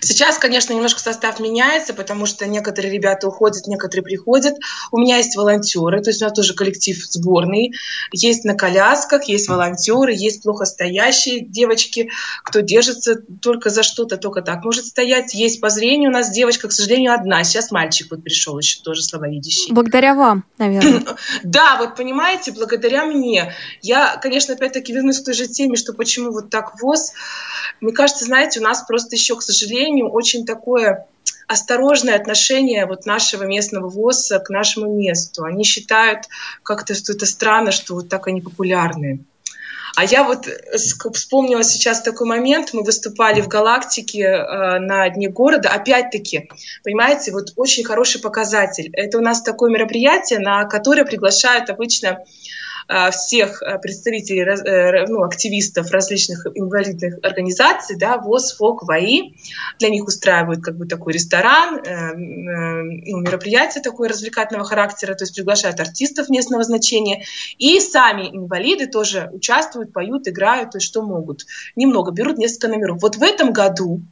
Сейчас, конечно, немножко состав меняется, потому что некоторые ребята уходят, некоторые приходят. У меня есть волонтеры, то есть у меня тоже коллектив сборный. Есть на колясках, есть волонтеры, есть плохо стоящие девочки, кто держится только за что-то, только так может стоять. Есть по зрению у нас девочка, к сожалению, одна. Сейчас мальчик вот пришел еще тоже слабовидящий. Благодаря вам, наверное. Да, вот понимаете, благодаря мне. Я, конечно, опять-таки вернусь к той же теме, что почему вот так ВОЗ. Мне кажется, знаете, у нас просто еще, к сожалению, очень такое осторожное отношение вот нашего местного ВОЗа к нашему месту. Они считают как-то, что это странно, что вот так они популярны. А я вот вспомнила сейчас такой момент. Мы выступали в «Галактике» э, на Дне города. Опять-таки, понимаете, вот очень хороший показатель. Это у нас такое мероприятие, на которое приглашают обычно всех э, представителей, э, ну, активистов различных инвалидных организаций, да, ВОЗ, ФОК, ВАИ. Для них устраивают как бы такой ресторан, ну, мероприятие такое развлекательного характера, то есть приглашают артистов местного значения. И сами инвалиды тоже участвуют, поют, играют, то есть что могут. Немного, берут несколько номеров. Вот в этом году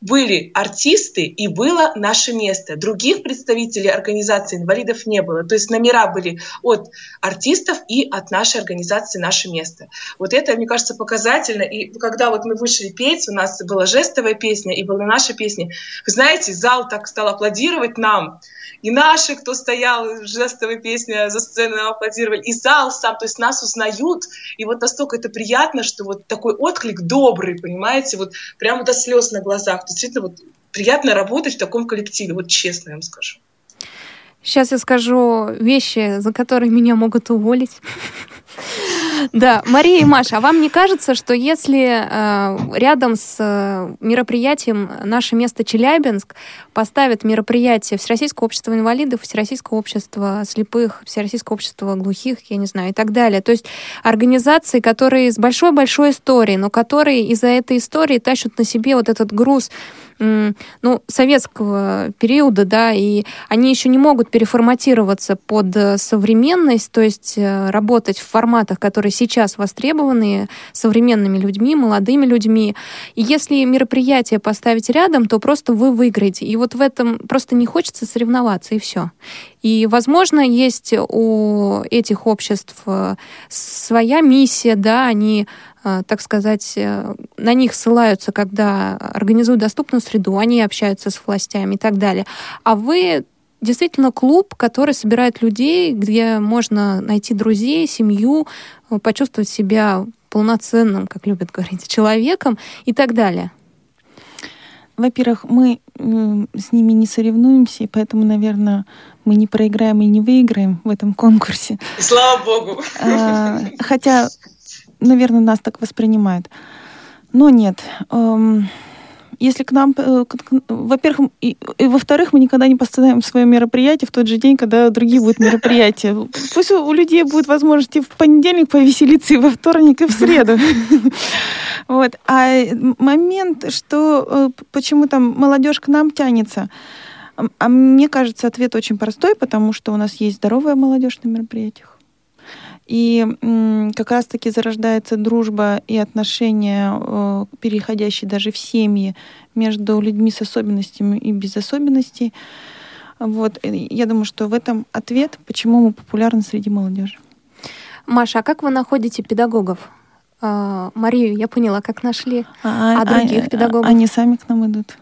были артисты и было наше место. Других представителей организации инвалидов не было. То есть номера были от артистов и от нашей организации «Наше место». Вот это, мне кажется, показательно. И когда вот мы вышли петь, у нас была жестовая песня и была наша песня, вы знаете, зал так стал аплодировать нам. И наши, кто стоял в жестовой песне за сценой, аплодировали, и зал сам, то есть нас узнают. И вот настолько это приятно, что вот такой отклик добрый, понимаете, вот прямо до слез на глазах. Действительно, вот приятно работать в таком коллективе, вот честно я вам скажу. Сейчас я скажу вещи, за которые меня могут уволить. Да, Мария и Маша, а вам не кажется, что если э, рядом с э, мероприятием «Наше место Челябинск» поставят мероприятие Всероссийского общества инвалидов, Всероссийского общества слепых, Всероссийского общества глухих, я не знаю, и так далее. То есть организации, которые с большой-большой историей, но которые из-за этой истории тащат на себе вот этот груз ну, советского периода, да, и они еще не могут переформатироваться под э, современность, то есть работать в форматах, которые сейчас востребованы современными людьми, молодыми людьми. И если мероприятие поставить рядом, то просто вы выиграете. И вот в этом просто не хочется соревноваться, и все. И, возможно, есть у этих обществ э, своя миссия, да, они Э, так сказать, э, на них ссылаются, когда организуют доступную среду, они общаются с властями и так далее. А вы действительно клуб, который собирает людей, где можно найти друзей, семью, почувствовать себя полноценным, как любят говорить, человеком и так далее. Во-первых, мы с ними не соревнуемся, и поэтому, наверное, мы не проиграем и не выиграем в этом конкурсе. слава богу. А, хотя наверное, нас так воспринимают. Но нет. Если к нам, э, во-первых, и, и во-вторых, мы никогда не поставим свое мероприятие в тот же день, когда другие будут мероприятия. Пусть у людей будет возможность и в понедельник повеселиться, и во вторник, и в среду. Вот. А момент, что э, почему там молодежь к нам тянется, а мне кажется, ответ очень простой, потому что у нас есть здоровая молодежь на мероприятиях. И как раз-таки зарождается дружба и отношения, э, переходящие даже в семьи между людьми с особенностями и без особенностей. Вот. Я думаю, что в этом ответ, почему мы популярны среди молодежи. Маша, а как вы находите педагогов? А, Марию, я поняла, как нашли. А, а других а, педагогов? Они сами к нам идут.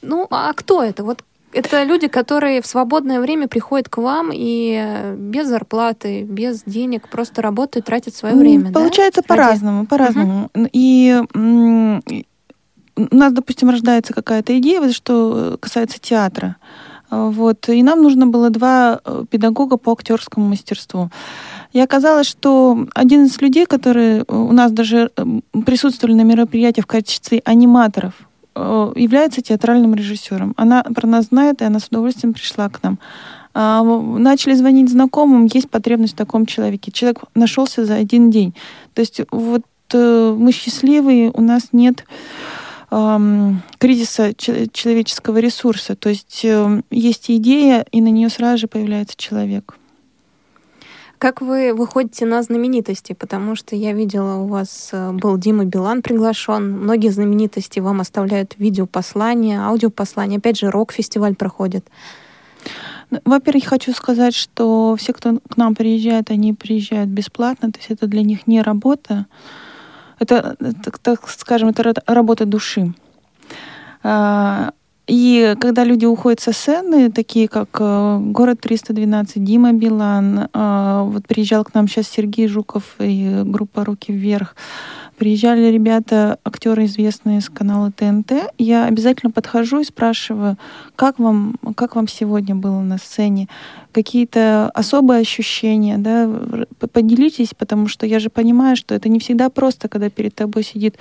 Ну, а кто это? Вот это люди, которые в свободное время приходят к вам и без зарплаты, без денег просто работают, тратят свое время. Получается да? по-разному, по-разному. Угу. И у нас, допустим, рождается какая-то идея, что касается театра. Вот. И нам нужно было два э, педагога по актерскому мастерству. И оказалось, что один из людей, которые у нас даже э, присутствовали на мероприятии в качестве аниматоров, Э, является театральным режиссером. Она про нас знает, и она с удовольствием пришла к нам. А, начали звонить знакомым, есть потребность в таком человеке. Человек нашелся за один день. То есть вот э, мы счастливые, у нас нет кризиса человеческого ресурса. То есть э, есть идея, и на нее сразу же появляется человек. Как вы выходите на знаменитости? Потому что я видела, у вас э, был Дима Билан приглашен. Многие знаменитости вам оставляют видеопослания, аудиопослания. Опять же, рок-фестиваль проходит. Ну, во-первых, хочу сказать, что все, кто к нам приезжает, они приезжают бесплатно, то есть это для них не работа, это, так, так скажем, это работа души. А, и когда люди уходят со сцены, такие как э, «Город 312», Дима Билан, э, вот приезжал к нам сейчас Сергей Жуков и группа «Руки вверх», приезжали ребята, актеры известные с канала ТНТ, я обязательно подхожу и спрашиваю, как вам, как вам сегодня было на сцене, какие-то особые ощущения, да, поделитесь, потому что я же понимаю, что это не всегда просто, когда перед тобой сидит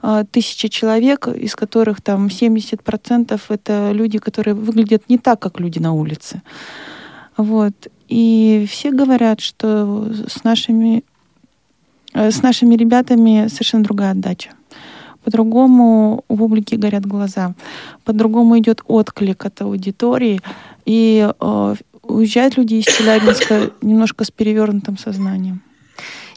а, тысячи человек, из которых там 70% это люди, которые выглядят не так, как люди на улице. Вот. И все говорят, что с нашими, э, с нашими ребятами совершенно другая отдача. По-другому у публики горят глаза. По-другому идет отклик от аудитории. И э, уезжают люди из Челябинска немножко с перевернутым сознанием.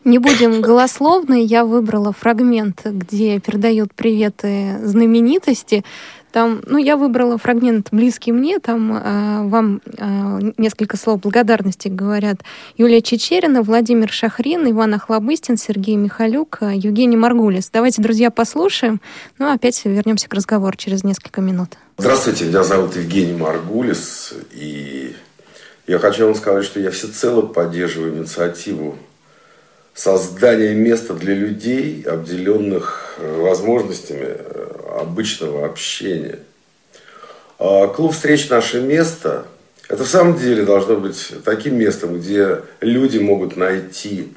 Не будем голословны. Я выбрала фрагмент, где передают приветы знаменитости. Там, ну, я выбрала фрагмент близкий мне, там э, вам э, несколько слов благодарности говорят Юлия Чечерина, Владимир Шахрин, Иван Охлобыстин, Сергей Михалюк, э, Евгений Маргулис. Давайте, друзья, послушаем, ну, а опять вернемся к разговору через несколько минут. Здравствуйте, меня зовут Евгений Маргулис, и я хочу вам сказать, что я всецело поддерживаю инициативу создание места для людей, обделенных э, возможностями э, обычного общения. А клуб встреч «Наше место» – это в самом деле должно быть таким местом, где люди могут найти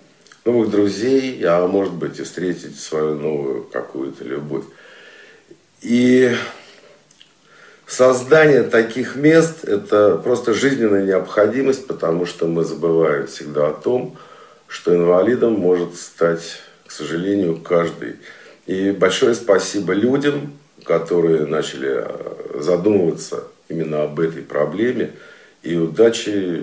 новых друзей, а может быть и встретить свою новую какую-то любовь. И создание таких мест – это просто жизненная необходимость, потому что мы забываем всегда о том, что инвалидом может стать, к сожалению, каждый. И большое спасибо людям, которые начали э, задумываться именно об этой проблеме. И удачи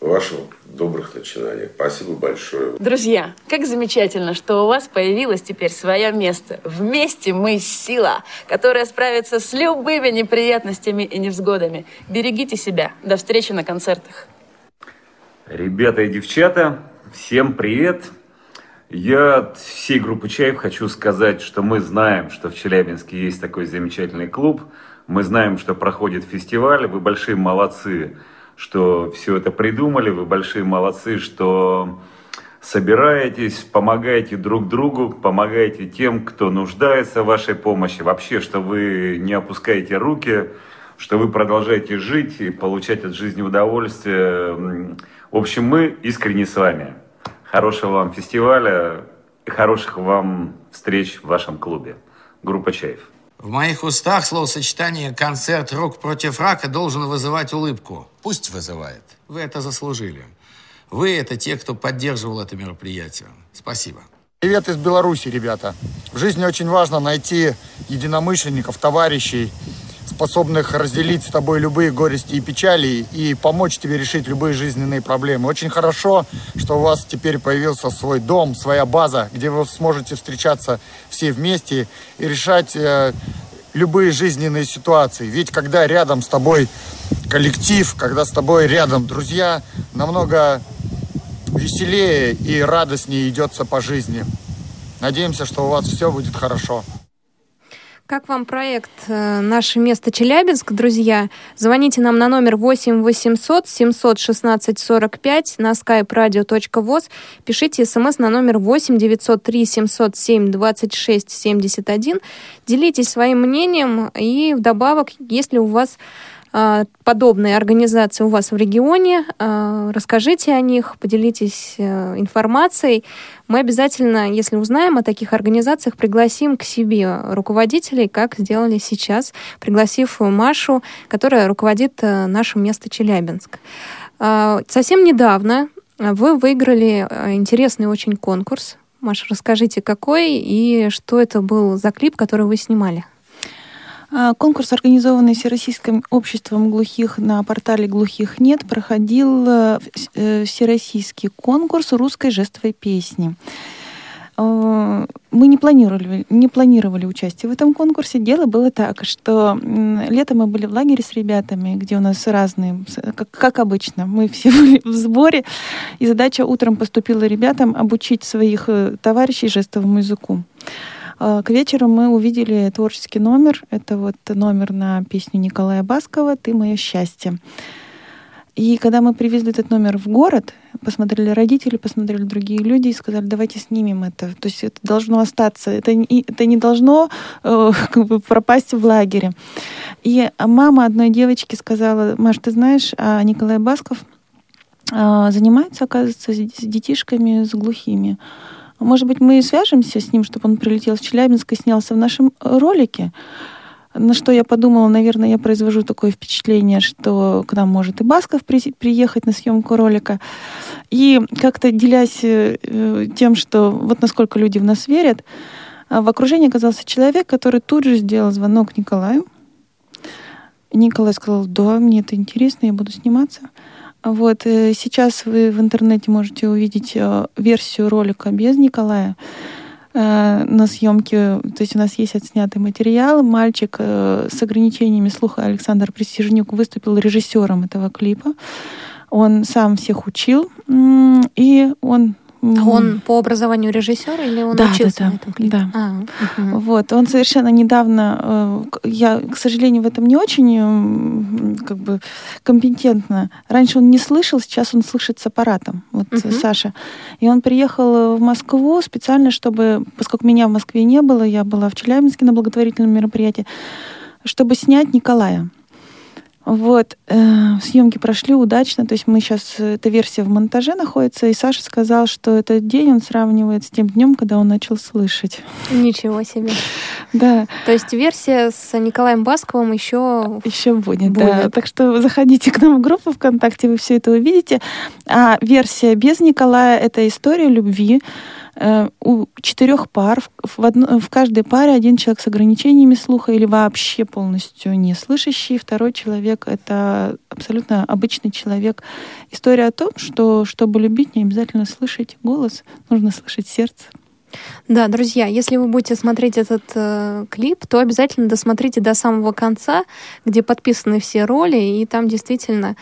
ваших добрых начинаниях. Спасибо большое. Друзья, как замечательно, что у вас появилось теперь свое место. Вместе мы сила, которая справится с любыми неприятностями и невзгодами. Берегите себя. До встречи на концертах. Ребята и девчата, всем привет! Я от всей группы Чаев хочу сказать, что мы знаем, что в Челябинске есть такой замечательный клуб. Мы знаем, что проходит фестиваль. Вы большие молодцы, что все это придумали. Вы большие молодцы, что собираетесь, помогаете друг другу, помогаете тем, кто нуждается в вашей помощи. Вообще, что вы не опускаете руки, что вы продолжаете жить и получать от жизни удовольствие. В общем, мы искренне с вами. Хорошего вам фестиваля и хороших вам встреч в вашем клубе. Группа Чаев. В моих устах словосочетание «концерт рок против рака» должен вызывать улыбку. Пусть вызывает. Вы это заслужили. Вы – это те, кто поддерживал это мероприятие. Спасибо. Привет из Беларуси, ребята. В жизни очень важно найти единомышленников, товарищей, способных разделить с тобой любые горести и печали и помочь тебе решить любые жизненные проблемы. Очень хорошо, что у вас теперь появился свой дом, своя база, где вы сможете встречаться все вместе и решать э, любые жизненные ситуации. Ведь когда рядом с тобой коллектив, когда с тобой рядом друзья, намного веселее и радостнее идется по жизни. Надеемся, что у вас все будет хорошо. Как вам проект э, «Наше место Челябинск», друзья? Звоните нам на номер 8 800 716 45 на skype radio.voz. Пишите смс на номер 8 903 707 26 71. Делитесь своим мнением и вдобавок, если у вас подобные организации у вас в регионе. А, расскажите о них, поделитесь э, информацией. Мы обязательно, если узнаем о таких организациях, пригласим к себе руководителей, как сделали сейчас, пригласив Машу, которая руководит э, нашим место Челябинск. А, совсем недавно вы выиграли э, интересный очень конкурс. Маша, расскажите, какой и что это был за клип, который вы снимали? А, конкурс, организованный Всероссийским обществом глухих на портале «Глухих нет», проходил э, э, всероссийский конкурс русской жестовой песни. А, мы не планировали, не планировали участие в этом конкурсе. Дело было так, что летом мы были в лагере с ребятами, где у нас разные, как, как обычно, мы все были в сборе, и задача утром поступила ребятам обучить своих э, товарищей жестовому языку. А, к вечеру мы увидели творческий номер. Это вот номер на песню Николая Баскова «Ты мое счастье». И когда мы привезли этот номер в город, посмотрели родители, посмотрели другие люди и сказали, давайте снимем это. То есть это должно остаться, это не, это не должно э, как бы пропасть в лагере. И мама одной девочки сказала, Маш, ты знаешь, а Николай Басков э, занимается, оказывается, с детишками, с глухими. Может быть, мы свяжемся с ним, чтобы он прилетел в Челябинск и снялся в нашем ролике. На что я подумала, наверное, я произвожу такое впечатление, что к нам может и Басков при, приехать на съемку ролика. И как-то делясь э, тем, что вот насколько люди в нас верят, а в окружении оказался человек, который тут же сделал звонок Николаю. Николай сказал, да, мне это интересно, я буду сниматься. Вот э, сейчас вы в интернете можете увидеть э, версию ролика без Николая э, на съемке. То есть у нас есть отснятый материал. Мальчик с ограничениями слуха Александр Присяжнюк выступил режиссером этого клипа. Он сам всех учил, и он а он по образованию режиссер или он да, учился да, да, на этом клипе? Да. А, угу. Вот, он совершенно недавно, э, я, к сожалению, в этом не очень как бы компетентно. Раньше он не слышал, сейчас он слышит с аппаратом, вот угу. Саша. И он приехал в Москву специально, чтобы, поскольку меня в Москве не было, я была в Челябинске на благотворительном мероприятии, чтобы снять Николая. Вот, э, съемки прошли удачно, то есть мы сейчас, эта версия в монтаже находится, и Саша сказал, что этот день он сравнивает с тем днем, когда он начал слышать. Ничего себе. Да. То есть версия с Николаем Басковым еще еще будет, будет, да. Так что заходите к нам в группу ВКонтакте, вы все это увидите. А версия без Николая — это история любви, Э, у четырех пар, в, одно, в каждой паре один человек с ограничениями слуха или вообще полностью не слышащий, второй человек — это абсолютно обычный человек. История о том, что чтобы любить, не обязательно слышать голос, нужно слышать сердце. Да, друзья, если вы будете смотреть этот э, клип, то обязательно досмотрите до самого конца, где подписаны все роли, и там действительно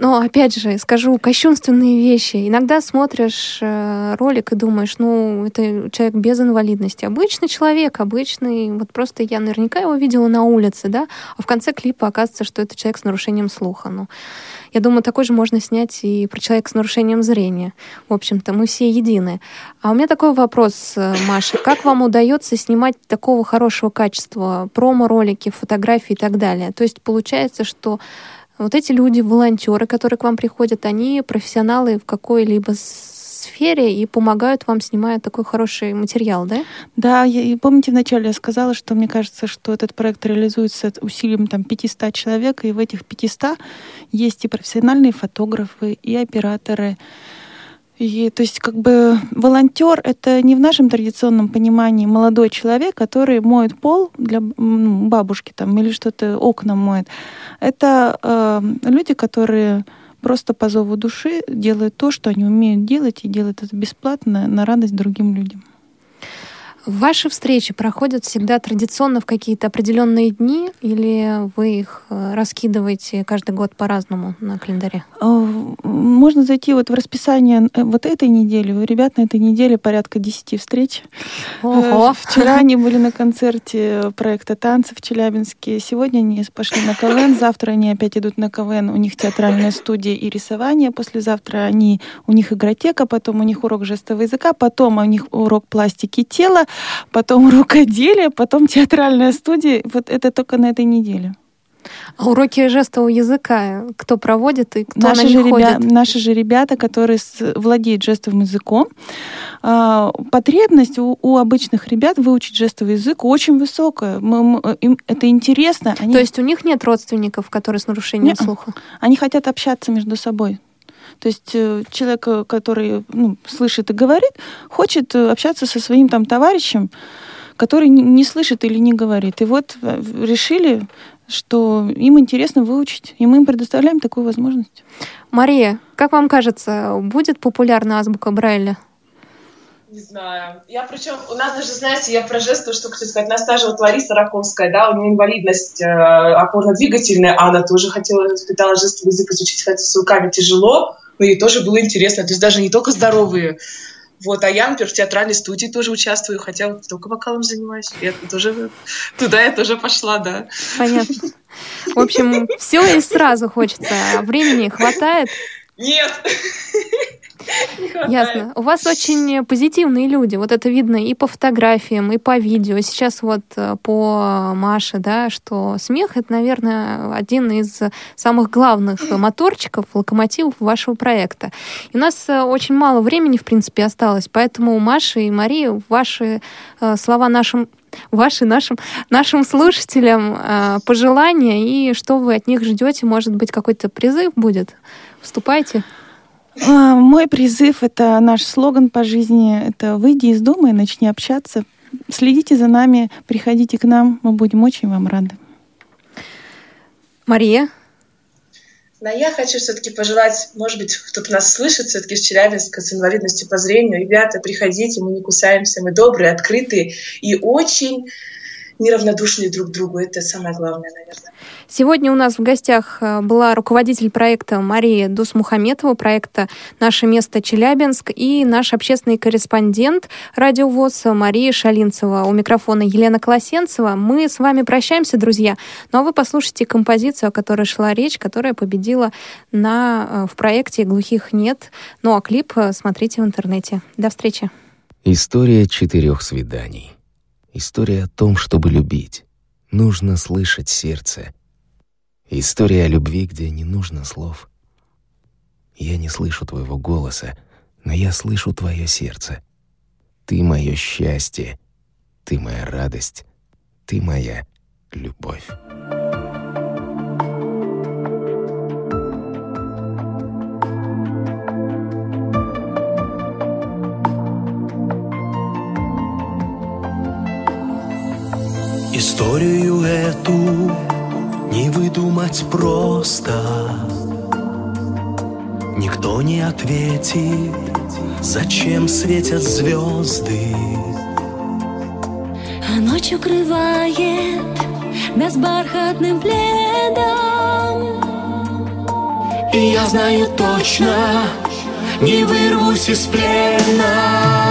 но опять же, скажу кощунственные вещи. Иногда смотришь э, ролик и думаешь, ну, это человек без инвалидности. Обычный человек, обычный. Вот просто я наверняка его видела на улице, да, а в конце клипа оказывается, что это человек с нарушением слуха. Ну, я думаю, такой же можно снять и про человека с нарушением зрения. В общем-то, мы все едины. А у меня такой вопрос, э, Маша. Как вам удается снимать такого хорошего качества промо-ролики, фотографии и так далее? То есть получается, что вот эти люди, волонтеры, которые к вам приходят, они профессионалы в какой-либо сфере и помогают вам, снимая такой хороший материал, да? Да, и помните, вначале я сказала, что мне кажется, что этот проект реализуется усилием там 500 человек, и в этих 500 есть и профессиональные фотографы, и операторы, и, то есть, как бы волонтер это не в нашем традиционном понимании молодой человек, который моет пол для ну, бабушки там или что-то окна моет. Это э, люди, которые просто по зову души делают то, что они умеют делать, и делают это бесплатно на радость другим людям. Ваши встречи проходят всегда традиционно в какие-то определенные дни или вы их э, раскидываете каждый год по-разному на календаре? Э, можно зайти вот в расписание э, вот этой недели. У ребят на этой неделе порядка 10 встреч. Ого. Вчера они были на концерте проекта «Танцы» в Челябинске. Сегодня они пошли на КВН. Завтра они опять идут на КВН. У них театральная студия и рисование. Послезавтра они, у них игротека, потом у них урок жестового языка, потом у них урок пластики тела, потом рукоделие, потом театральная студия. Вот это только на этой неделе. А уроки жестового языка кто проводит и кто наши на них же ходит? Ребя... Наши же ребята, которые владеют жестовым языком, а, потребность у, у обычных ребят выучить жестовый язык очень высокая. Мы, мы, им это интересно. Они... То есть у них нет родственников, которые с нарушением не слуха? Они хотят общаться между собой. То есть э, человек, который ну, слышит и говорит, хочет э, общаться со своим там товарищем, который не слышит или не говорит. И вот э, решили, что им интересно выучить, и мы им предоставляем такую возможность. Мария, как вам кажется, будет популярна азбука Брайля? Не знаю. Я причем, у нас даже, знаете, я про жесты, что хочу сказать, нас та же вот Лариса Раковская, да, у нее инвалидность э, опорно-двигательная, а она тоже хотела, испытала жестовый язык изучить, хотя с руками тяжело, но ей тоже было интересно. То есть даже не только здоровые. Вот, а я, например, в театральной студии тоже участвую, хотя вот только вокалом занимаюсь. Я тоже, туда я тоже пошла, да. Понятно. В общем, все и сразу хочется. А времени хватает? Нет. Ясно. У вас очень позитивные люди. Вот это видно и по фотографиям, и по видео. Сейчас вот э, по Маше, да, что смех — это, наверное, один из самых главных моторчиков, локомотивов вашего проекта. И у нас э, очень мало времени, в принципе, осталось, поэтому Маша и Мария, ваши э, слова нашим ваши нашим нашим слушателям пожелания и что вы от них ждете, может быть какой-то призыв будет. Вступайте. А, мой призыв — это наш слоган по жизни. Это «Выйди из дома и начни общаться». Следите за нами, приходите к нам, мы будем очень вам рады. Мария? Но я хочу все-таки пожелать, может быть, кто-то нас слышит все-таки с Челябинска с инвалидностью по зрению. Ребята, приходите, мы не кусаемся, мы добрые, открытые и очень неравнодушные друг к другу. Это самое главное, наверное. Сегодня у нас в гостях э, была руководитель проекта Мария Дусмухаметова, проекта «Наше место Челябинск» и наш общественный корреспондент радиовоз Мария Шалинцева. У микрофона Елена Колосенцева. Мы с вами прощаемся, друзья. Ну а вы послушайте композицию, о которой шла речь, которая победила на, э, в проекте «Глухих нет». Ну а клип э, смотрите в интернете. До встречи. История четырех свиданий. История о том, чтобы любить. Нужно слышать сердце. История о любви, где не нужно слов. Я не слышу твоего голоса, но я слышу твое сердце. Ты мое счастье, ты моя радость, ты моя любовь. Историю эту не выдумать просто. Никто не ответит, зачем светят звезды. А ночь укрывает нас бархатным пледом. И я знаю точно, не вырвусь из плена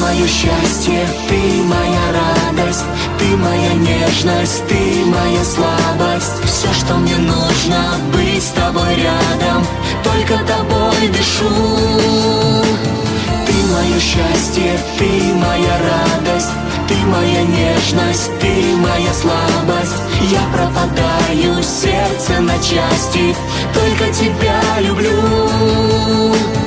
мое счастье, ты моя радость, ты моя нежность, ты моя слабость. Все, что мне нужно, быть с тобой рядом, только тобой дышу. Ты мое счастье, ты моя радость, ты моя нежность, ты моя слабость. Я пропадаю, сердце на части, только тебя люблю.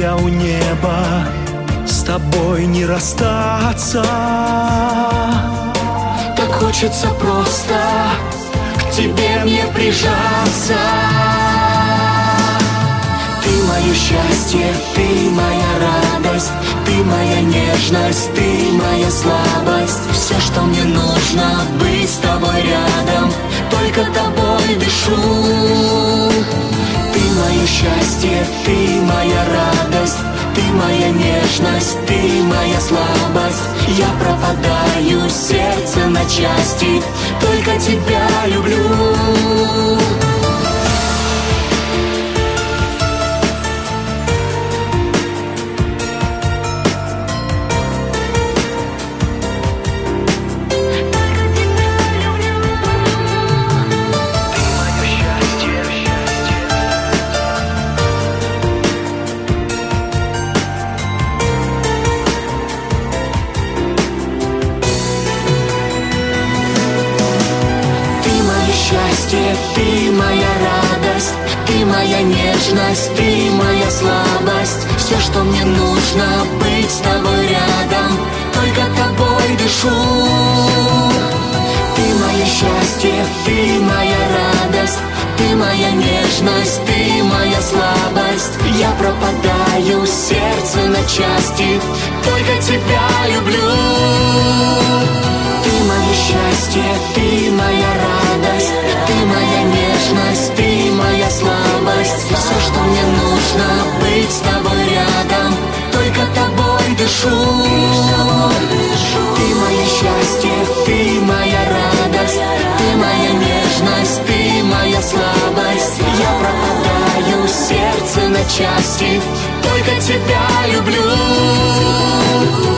Я у неба с тобой не расстаться Так хочется просто к тебе мне прижаться ты мое счастье, ты моя радость, ты моя нежность, ты моя слабость. Все, что мне нужно, быть с тобой рядом, только тобой дышу. Мое счастье, ты моя радость, ты моя нежность, ты моя слабость. Я пропадаю, сердце на части, только тебя люблю. Только тебя люблю. Ты мое счастье, ты моя радость Ты моя нежность, ты моя слабость. Все, что мне нужно, быть с тобой рядом Только тобой дышу. Ты мое счастье, ты моя части Только тебя люблю.